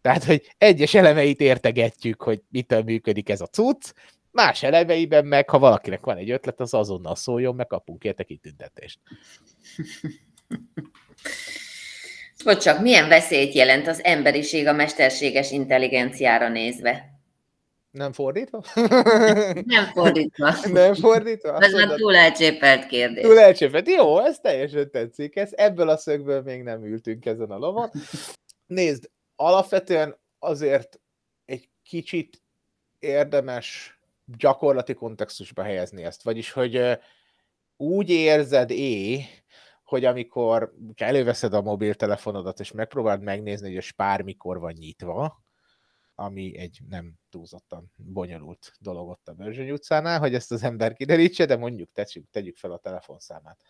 Tehát, hogy egyes elemeit értegetjük, hogy mitől működik ez a cucc, más elemeiben meg, ha valakinek van egy ötlet, az azonnal szóljon, meg kapunk érte kitüntetést. Hogy csak milyen veszélyt jelent az emberiség a mesterséges intelligenciára nézve? Nem fordítva? Nem fordítva. Nem fordítva? Ez már túl elcsépelt kérdés. túl elcsépelt. Jó, ez teljesen tetszik. Ez, ebből a szögből még nem ültünk ezen a lovon. Nézd, alapvetően azért egy kicsit érdemes gyakorlati kontextusba helyezni ezt. Vagyis, hogy úgy érzed é, hogy amikor előveszed a mobiltelefonodat, és megpróbáld megnézni, hogy a spár mikor van nyitva, ami egy nem túlzottan bonyolult dolog ott a Börzsöny utcánál, hogy ezt az ember kiderítse, de mondjuk tegyük, tegyük fel a telefonszámát,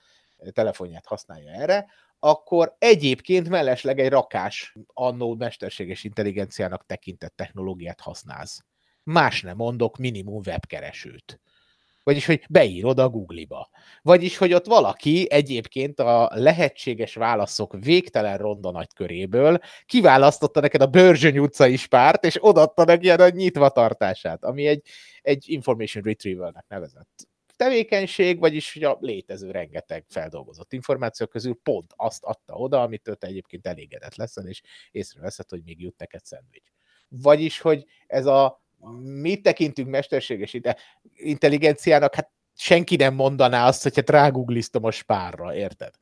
telefonját használja erre, akkor egyébként mellesleg egy rakás annó mesterséges intelligenciának tekintett technológiát használsz. Más nem mondok, minimum webkeresőt. Vagyis, hogy beírod a Google-ba. Vagyis, hogy ott valaki egyébként a lehetséges válaszok végtelen ronda nagy köréből kiválasztotta neked a Börzsöny utcai spárt, és odaadta neki a nyitvatartását, ami egy, egy information retrievalnek nevezett tevékenység, vagyis hogy a létező rengeteg feldolgozott információ közül pont azt adta oda, amitől te egyébként elégedett leszel, és észreveszed, hogy még jut neked szendvics. Vagyis, hogy ez a mit tekintünk mesterséges intelligenciának, hát senki nem mondaná azt, hogy hát rágugliztam a spárra, érted?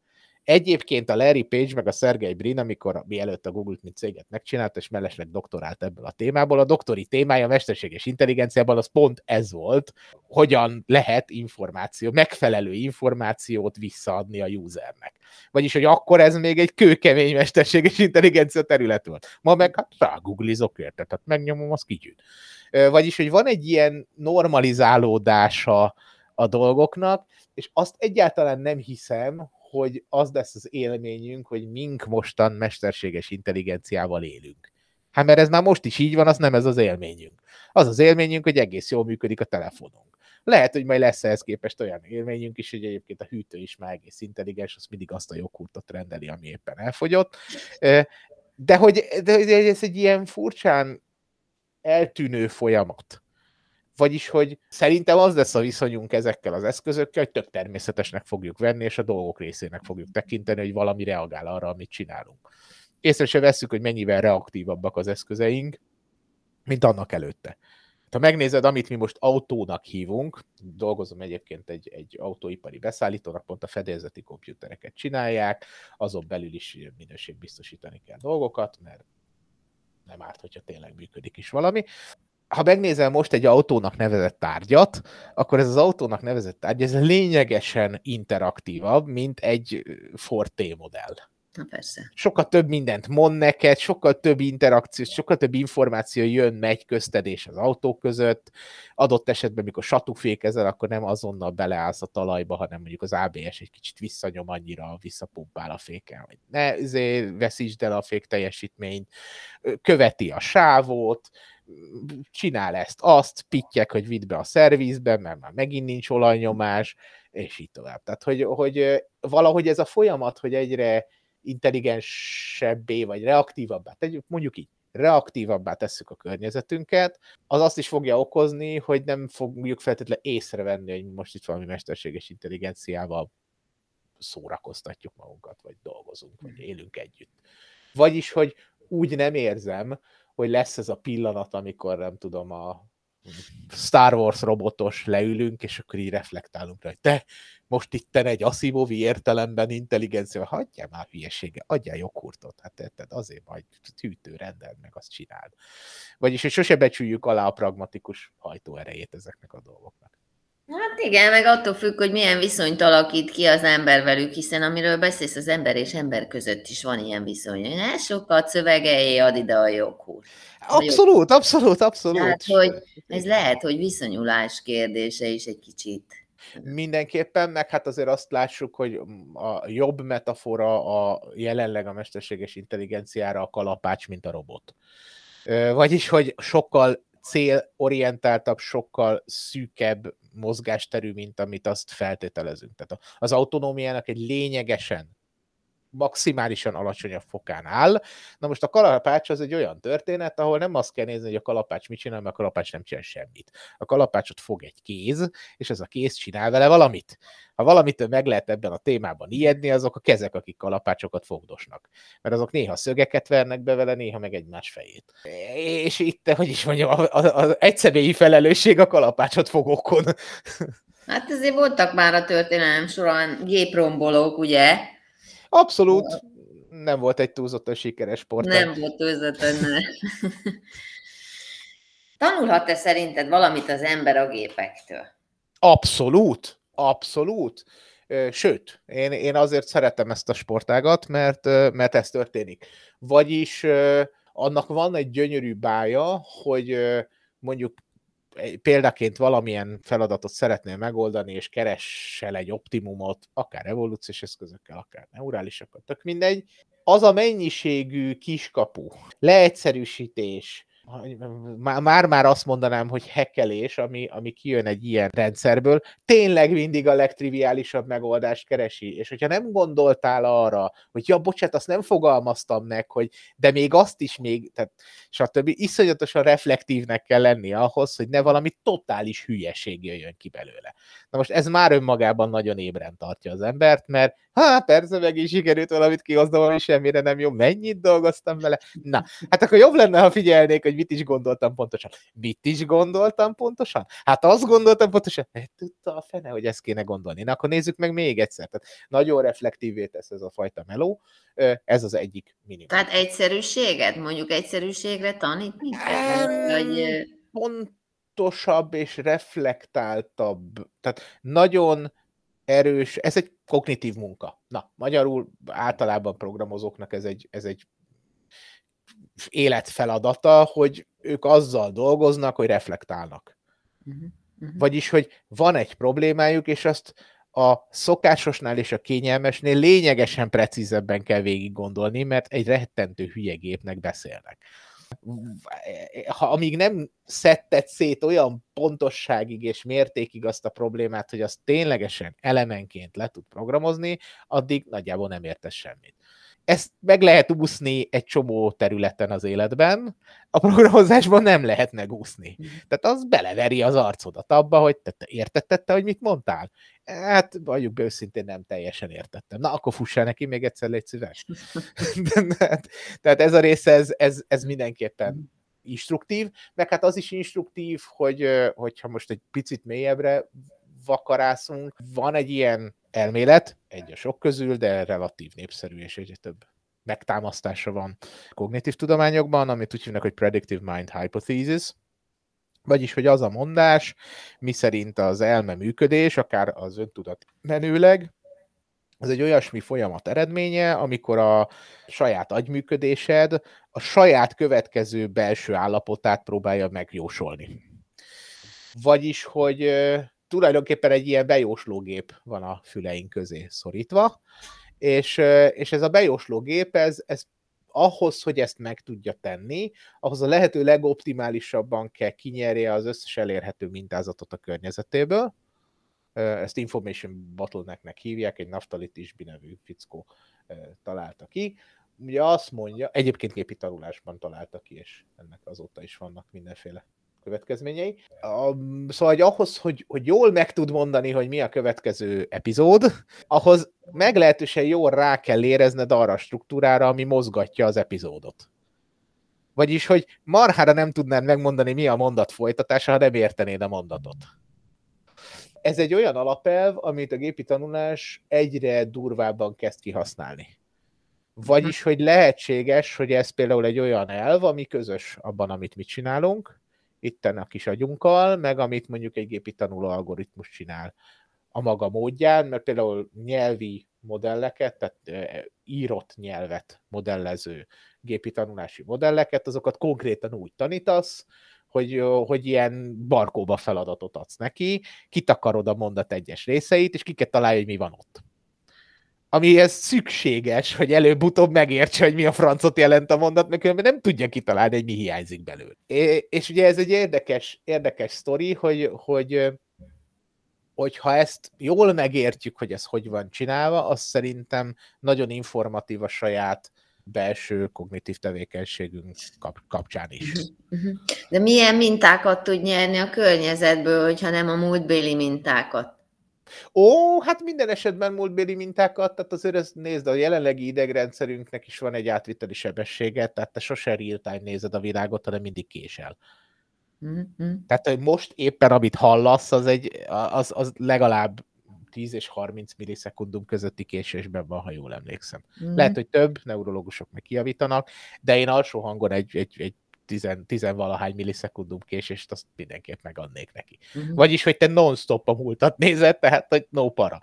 Egyébként a Larry Page meg a Sergey Brin, amikor mielőtt a Google-t mint céget megcsinálta, és mellesleg doktorált ebből a témából, a doktori témája a mesterséges intelligenciában az pont ez volt, hogyan lehet információ, megfelelő információt visszaadni a usernek. Vagyis, hogy akkor ez még egy kőkemény mesterséges intelligencia terület volt. Ma meg hát rágooglizok, érted? Tehát megnyomom, az kigyűjt. Vagyis, hogy van egy ilyen normalizálódása a dolgoknak, és azt egyáltalán nem hiszem, hogy az lesz az élményünk, hogy mink mostan mesterséges intelligenciával élünk. Hát mert ez már most is így van, az nem ez az élményünk. Az az élményünk, hogy egész jól működik a telefonunk. Lehet, hogy majd lesz ehhez képest olyan élményünk is, hogy egyébként a hűtő is már egész intelligens, az mindig azt a joghurtot rendeli, ami éppen elfogyott. De hogy, de hogy ez egy ilyen furcsán eltűnő folyamat. Vagyis, hogy szerintem az lesz a viszonyunk ezekkel az eszközökkel, hogy tök természetesnek fogjuk venni, és a dolgok részének fogjuk tekinteni, hogy valami reagál arra, amit csinálunk. Észre se veszük, hogy mennyivel reaktívabbak az eszközeink, mint annak előtte. Ha megnézed, amit mi most autónak hívunk, dolgozom egyébként egy, egy autóipari beszállítónak, pont a fedélzeti komputereket csinálják, azon belül is minőségbiztosítani kell dolgokat, mert nem árt, hogyha tényleg működik is valami ha megnézel most egy autónak nevezett tárgyat, akkor ez az autónak nevezett tárgy, ez lényegesen interaktívabb, mint egy Ford T modell. Na persze. Sokkal több mindent mond neked, sokkal több interakció, sokkal több információ jön, megy köztedés az autók között. Adott esetben, mikor satúfékezel, akkor nem azonnal beleállsz a talajba, hanem mondjuk az ABS egy kicsit visszanyom annyira, visszapumpál a féken, hogy ne veszítsd el a fék teljesítményt, követi a sávot, csinál ezt, azt, pittyek, hogy vidd be a szervizbe, mert már megint nincs olajnyomás, és így tovább. Tehát, hogy, hogy valahogy ez a folyamat, hogy egyre intelligensebbé, vagy reaktívabbá tegyük, mondjuk így, reaktívabbá tesszük a környezetünket, az azt is fogja okozni, hogy nem fogjuk feltétlenül észrevenni, hogy most itt valami mesterséges intelligenciával szórakoztatjuk magunkat, vagy dolgozunk, vagy élünk együtt. Vagyis, hogy úgy nem érzem, hogy lesz ez a pillanat, amikor nem tudom, a Star Wars robotos leülünk, és akkor így reflektálunk rá, hogy te most itt te egy Asimovi értelemben intelligencia, hagyjál már hülyesége, adjál joghurtot, hát érted, azért majd hűtő rendel meg, azt csináld. Vagyis, hogy sose becsüljük alá a pragmatikus hajtóerejét ezeknek a dolgoknak. Hát igen, meg attól függ, hogy milyen viszonyt alakít ki az ember velük, hiszen amiről beszélsz, az ember és ember között is van ilyen viszony. Ne sokat szövegeljé, ad ide a joghurt. Abszolút, abszolút, abszolút. Hát, hogy ez lehet, hogy viszonyulás kérdése is egy kicsit. Mindenképpen, meg hát azért azt lássuk, hogy a jobb metafora a jelenleg a mesterséges intelligenciára a kalapács, mint a robot. Vagyis, hogy sokkal célorientáltabb, sokkal szűkebb mozgásterű, mint amit azt feltételezünk. Tehát az autonómiának egy lényegesen maximálisan alacsonyabb fokán áll. Na most a kalapács az egy olyan történet, ahol nem azt kell nézni, hogy a kalapács mit csinál, mert a kalapács nem csinál semmit. A kalapácsot fog egy kéz, és ez a kéz csinál vele valamit. Ha valamitől meg lehet ebben a témában ijedni, azok a kezek, akik kalapácsokat fogdosnak. Mert azok néha szögeket vernek be vele, néha meg egymás fejét. És itt, hogy is mondjam, az egyszemélyi felelősség a kalapácsot fogókon. Hát azért voltak már a történelem során géprombolók, ugye? Abszolút nem volt egy túlzottan sikeres sport. Nem volt túlzottan, nem. Tanulhat-e szerinted valamit az ember a gépektől? Abszolút, abszolút. Sőt, én, én azért szeretem ezt a sportágat, mert, mert ez történik. Vagyis annak van egy gyönyörű bája, hogy mondjuk példaként valamilyen feladatot szeretnél megoldani, és keresel egy optimumot, akár evolúciós eszközökkel, akár neurálisakat, tök mindegy, az a mennyiségű kiskapu, leegyszerűsítés, már-már azt mondanám, hogy hekkelés, ami, ami kijön egy ilyen rendszerből, tényleg mindig a legtriviálisabb megoldást keresi. És hogyha nem gondoltál arra, hogy ja, bocsát, azt nem fogalmaztam meg, hogy de még azt is még, tehát stb. Iszonyatosan reflektívnek kell lenni ahhoz, hogy ne valami totális hülyeség jöjjön ki belőle. Na most ez már önmagában nagyon ébren tartja az embert, mert hát persze meg is sikerült valamit ami semmire nem jó, mennyit dolgoztam vele. Na, hát akkor jobb lenne, ha figyelnék, hogy mit is gondoltam pontosan. Mit is gondoltam pontosan? Hát azt gondoltam pontosan, hát tudta a fene, hogy ezt kéne gondolni. Na, akkor nézzük meg még egyszer. Tehát nagyon reflektívé tesz ez a fajta meló. Ez az egyik minimum. Tehát egyszerűséget, mondjuk egyszerűségre tanítni? Vagy... Pontosabb és reflektáltabb. Tehát nagyon erős, ez egy kognitív munka. Na, magyarul általában programozóknak ez egy, ez egy életfeladata, hogy ők azzal dolgoznak, hogy reflektálnak. Uh-huh. Uh-huh. Vagyis, hogy van egy problémájuk, és azt a szokásosnál és a kényelmesnél lényegesen precízebben kell végig gondolni, mert egy rettentő hülye gépnek beszélnek ha amíg nem szedted szét olyan pontosságig és mértékig azt a problémát, hogy azt ténylegesen elemenként le tud programozni, addig nagyjából nem értesz semmit. Ezt meg lehet úszni egy csomó területen az életben, a programozásban nem lehet megúszni. Mm. Tehát az beleveri az arcodat abba, hogy te, te értetted te, hogy mit mondtál? Hát, vagyunk be őszintén, nem teljesen értettem. Na, akkor fussál neki még egyszer, légy szíves. Tehát ez a része, ez, ez, ez mindenképpen mm. instruktív, meg hát az is instruktív, hogy hogyha most egy picit mélyebbre vakarászunk, van egy ilyen elmélet, egy a sok közül, de relatív népszerű, és egyre több megtámasztása van kognitív tudományokban, amit úgy hívnak, hogy Predictive Mind Hypothesis, vagyis, hogy az a mondás, mi szerint az elme működés, akár az öntudat menőleg, ez egy olyasmi folyamat eredménye, amikor a saját agyműködésed a saját következő belső állapotát próbálja megjósolni. Vagyis, hogy tulajdonképpen egy ilyen bejóslógép van a füleink közé szorítva, és, és ez a bejóslógép, ez, ez ahhoz, hogy ezt meg tudja tenni, ahhoz a lehető legoptimálisabban kell kinyerje az összes elérhető mintázatot a környezetéből. Ezt information bottlenecknek hívják, egy Naftalit Isbi nevű fickó találta ki. Ugye azt mondja, egyébként gépi tanulásban találta ki, és ennek azóta is vannak mindenféle következményei. Um, szóval hogy ahhoz, hogy, hogy jól meg tud mondani, hogy mi a következő epizód, ahhoz meglehetősen jól rá kell érezned arra a struktúrára, ami mozgatja az epizódot. Vagyis, hogy marhára nem tudnád megmondani, mi a mondat folytatása, ha nem értenéd a mondatot. Ez egy olyan alapelv, amit a gépi tanulás egyre durvábban kezd kihasználni. Vagyis, hogy lehetséges, hogy ez például egy olyan elv, ami közös abban, amit mi csinálunk, itten a kis agyunkkal, meg amit mondjuk egy gépi tanuló algoritmus csinál a maga módján, mert például nyelvi modelleket, tehát írott nyelvet modellező gépi tanulási modelleket, azokat konkrétan úgy tanítasz, hogy, hogy ilyen barkóba feladatot adsz neki, kitakarod a mondat egyes részeit, és kiket találja, hogy mi van ott amihez szükséges, hogy előbb-utóbb megértse, hogy mi a francot jelent a mondat, mert különben nem tudja kitalálni, hogy mi hiányzik belőle. És ugye ez egy érdekes, érdekes sztori, hogy, hogy hogy ha ezt jól megértjük, hogy ez hogy van csinálva, az szerintem nagyon informatív a saját belső kognitív tevékenységünk kap- kapcsán is. Mhm, mhm. De milyen mintákat tud nyerni a környezetből, hogyha nem a múltbéli mintákat? Ó, hát minden esetben múltbéli mintákat, tehát azért ezt nézd, a jelenlegi idegrendszerünknek is van egy átviteli sebessége, tehát te sose real-time nézed a világot, hanem mindig késel. Mm-hmm. Tehát, hogy most éppen amit hallasz, az, egy, az, az legalább 10 és 30 millisekundum közötti késésben van, ha jól emlékszem. Mm. Lehet, hogy több, neurológusok meg kiavítanak, de én alsó hangon egy, egy, egy tizen, tizenvalahány millisekundum késést, azt mindenképp megadnék neki. Uh-huh. Vagyis, hogy te non-stop a múltat nézed, tehát, hogy no para.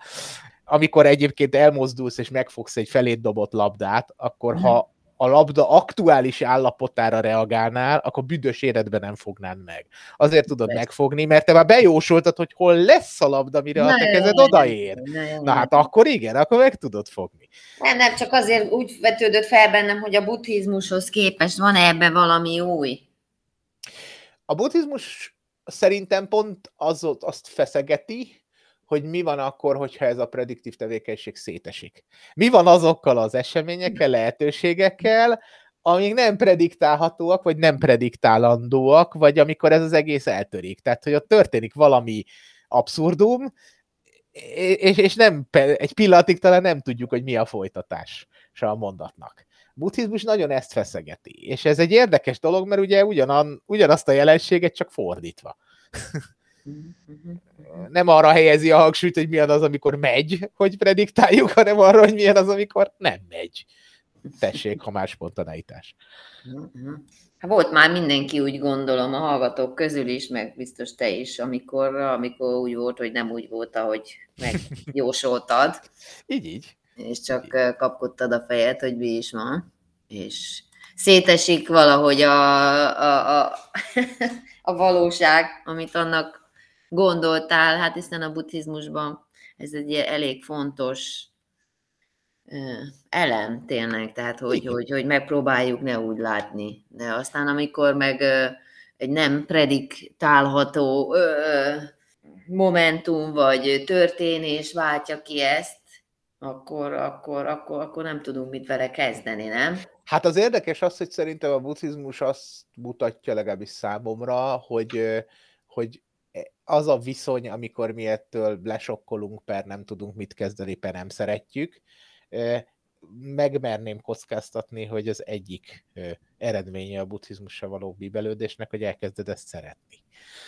Amikor egyébként elmozdulsz és megfogsz egy felét dobott labdát, akkor uh-huh. ha a labda aktuális állapotára reagálnál, akkor büdös életben nem fognád meg. Azért tudod Lesz. megfogni, mert te már bejósoltad, hogy hol lesz a labda, mire Na, a te kezed odaér. Na, Na hát akkor igen, akkor meg tudod fogni. Nem, nem, csak azért úgy vetődött fel bennem, hogy a buddhizmushoz képest van -e ebbe valami új? A buddhizmus szerintem pont az, azt feszegeti, hogy mi van akkor, hogyha ez a prediktív tevékenység szétesik. Mi van azokkal az eseményekkel, lehetőségekkel, amik nem prediktálhatóak, vagy nem prediktálandóak, vagy amikor ez az egész eltörik. Tehát, hogy ott történik valami abszurdum, és, és nem, egy pillanatig talán nem tudjuk, hogy mi a folytatás a mondatnak. Buddhizmus nagyon ezt feszegeti, és ez egy érdekes dolog, mert ugye ugyanan, ugyanazt a jelenséget csak fordítva. nem arra helyezi a hangsúlyt, hogy milyen az, amikor megy, hogy prediktáljuk, hanem arra, hogy milyen az, amikor nem megy. Tessék, ha más spontaneitás. Hát volt már mindenki úgy gondolom a hallgatók közül is, meg biztos te is, amikor, amikor úgy volt, hogy nem úgy volt, ahogy megjósoltad. így, így. És csak így. kapkodtad a fejed, hogy mi is van. És szétesik valahogy a, a, a, a valóság, amit annak gondoltál, hát hiszen a buddhizmusban ez egy elég fontos elem tényleg, tehát hogy, hogy, hogy megpróbáljuk ne úgy látni. De aztán amikor meg egy nem prediktálható momentum vagy történés váltja ki ezt, akkor, akkor, akkor, akkor nem tudunk mit vele kezdeni, nem? Hát az érdekes az, hogy szerintem a buddhizmus azt mutatja legalábbis számomra, hogy, hogy az a viszony, amikor mi ettől lesokkolunk, per nem tudunk mit kezdeni, per nem szeretjük, megmerném kockáztatni, hogy az egyik eredménye a buddhizmusra való bibelődésnek, hogy elkezded ezt szeretni.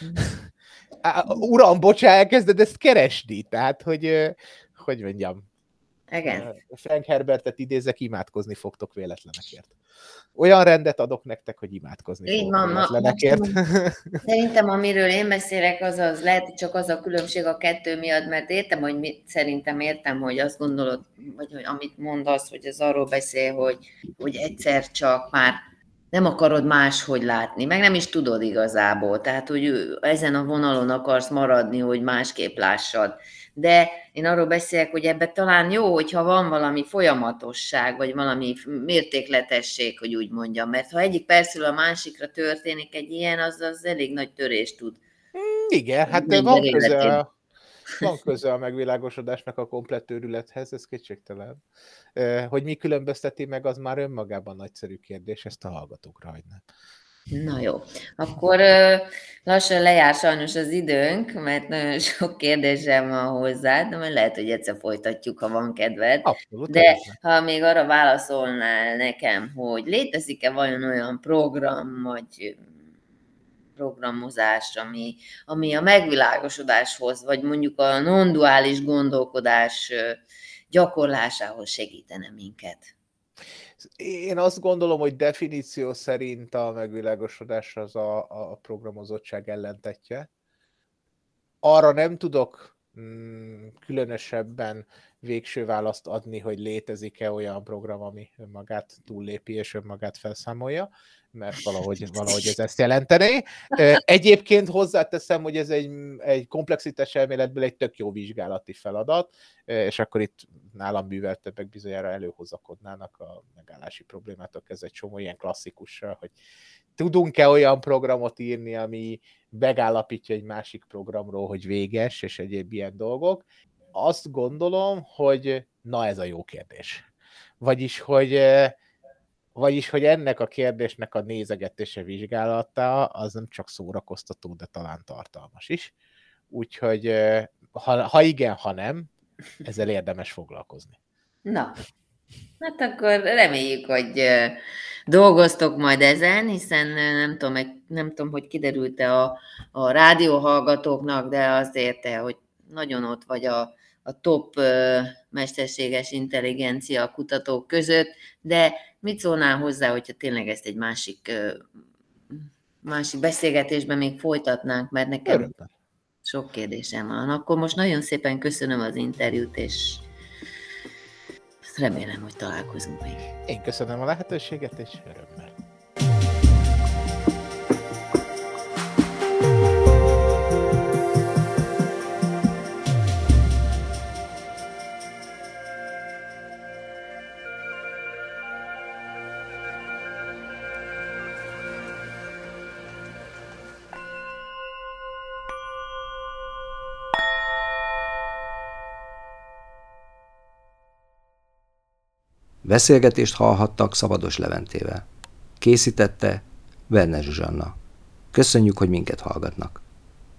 Mm. Uram, bocsá, elkezded ezt keresni, tehát, hogy, hogy mondjam, igen. Frank Herbertet idézek, imádkozni fogtok véletlenekért. Olyan rendet adok nektek, hogy imádkozni Így van, véletlenekért. Szerintem, amiről én beszélek, az az lehet, hogy csak az a különbség a kettő miatt, mert értem, hogy mit, szerintem értem, hogy azt gondolod, vagy hogy amit mondasz, hogy ez arról beszél, hogy, hogy egyszer csak már nem akarod máshogy látni, meg nem is tudod igazából, tehát hogy ezen a vonalon akarsz maradni, hogy másképp lássad de én arról beszélek, hogy ebben talán jó, hogyha van valami folyamatosság, vagy valami mértékletesség, hogy úgy mondjam, mert ha egyik percről a másikra történik egy ilyen, az, az elég nagy törést tud. Mm, igen, hát de van köze, van köze a megvilágosodásnak a komplett őrülethez, ez kétségtelen. Hogy mi különbözteti meg, az már önmagában nagyszerű kérdés, ezt a hallgatókra hagynám. Na jó, akkor lassan lejár sajnos az időnk, mert nagyon sok kérdésem van hozzá, de majd lehet, hogy egyszer folytatjuk, ha van kedved. Abszolút. De ha még arra válaszolnál nekem, hogy létezik-e vajon olyan program, vagy programozás, ami, ami a megvilágosodáshoz, vagy mondjuk a non-duális gondolkodás gyakorlásához segítene minket? Én azt gondolom, hogy definíció szerint a megvilágosodás az a, a programozottság ellentetje. Arra nem tudok mm, különösebben végső választ adni, hogy létezik-e olyan program, ami önmagát túllépi és önmagát felszámolja, mert valahogy, valahogy ez ezt jelentené. Egyébként hozzáteszem, hogy ez egy, egy komplexitás elméletből egy tök jó vizsgálati feladat, és akkor itt nálam műveltebbek bizonyára előhozakodnának a megállási problémától ez egy csomó ilyen klasszikussal, hogy tudunk-e olyan programot írni, ami megállapítja egy másik programról, hogy véges, és egyéb ilyen dolgok. Azt gondolom, hogy na ez a jó kérdés. Vagyis, hogy vagyis, hogy ennek a kérdésnek a nézegetése vizsgálata az nem csak szórakoztató, de talán tartalmas is. Úgyhogy ha, ha igen, ha nem, ezzel érdemes foglalkozni. Na, hát akkor reméljük, hogy dolgoztok majd ezen, hiszen nem tudom, nem tudom hogy kiderült-e a, a rádióhallgatóknak, de azért, hogy nagyon ott vagy a, a top mesterséges intelligencia kutatók között, de mit szólnál hozzá, hogyha tényleg ezt egy másik, másik beszélgetésben még folytatnánk, mert nekem Örömmel. sok kérdésem van. Akkor most nagyon szépen köszönöm az interjút, és remélem, hogy találkozunk még. Én köszönöm a lehetőséget, és örömmel. Beszélgetést hallhattak Szabados Leventével. Készítette Werner Zsuzsanna. Köszönjük, hogy minket hallgatnak.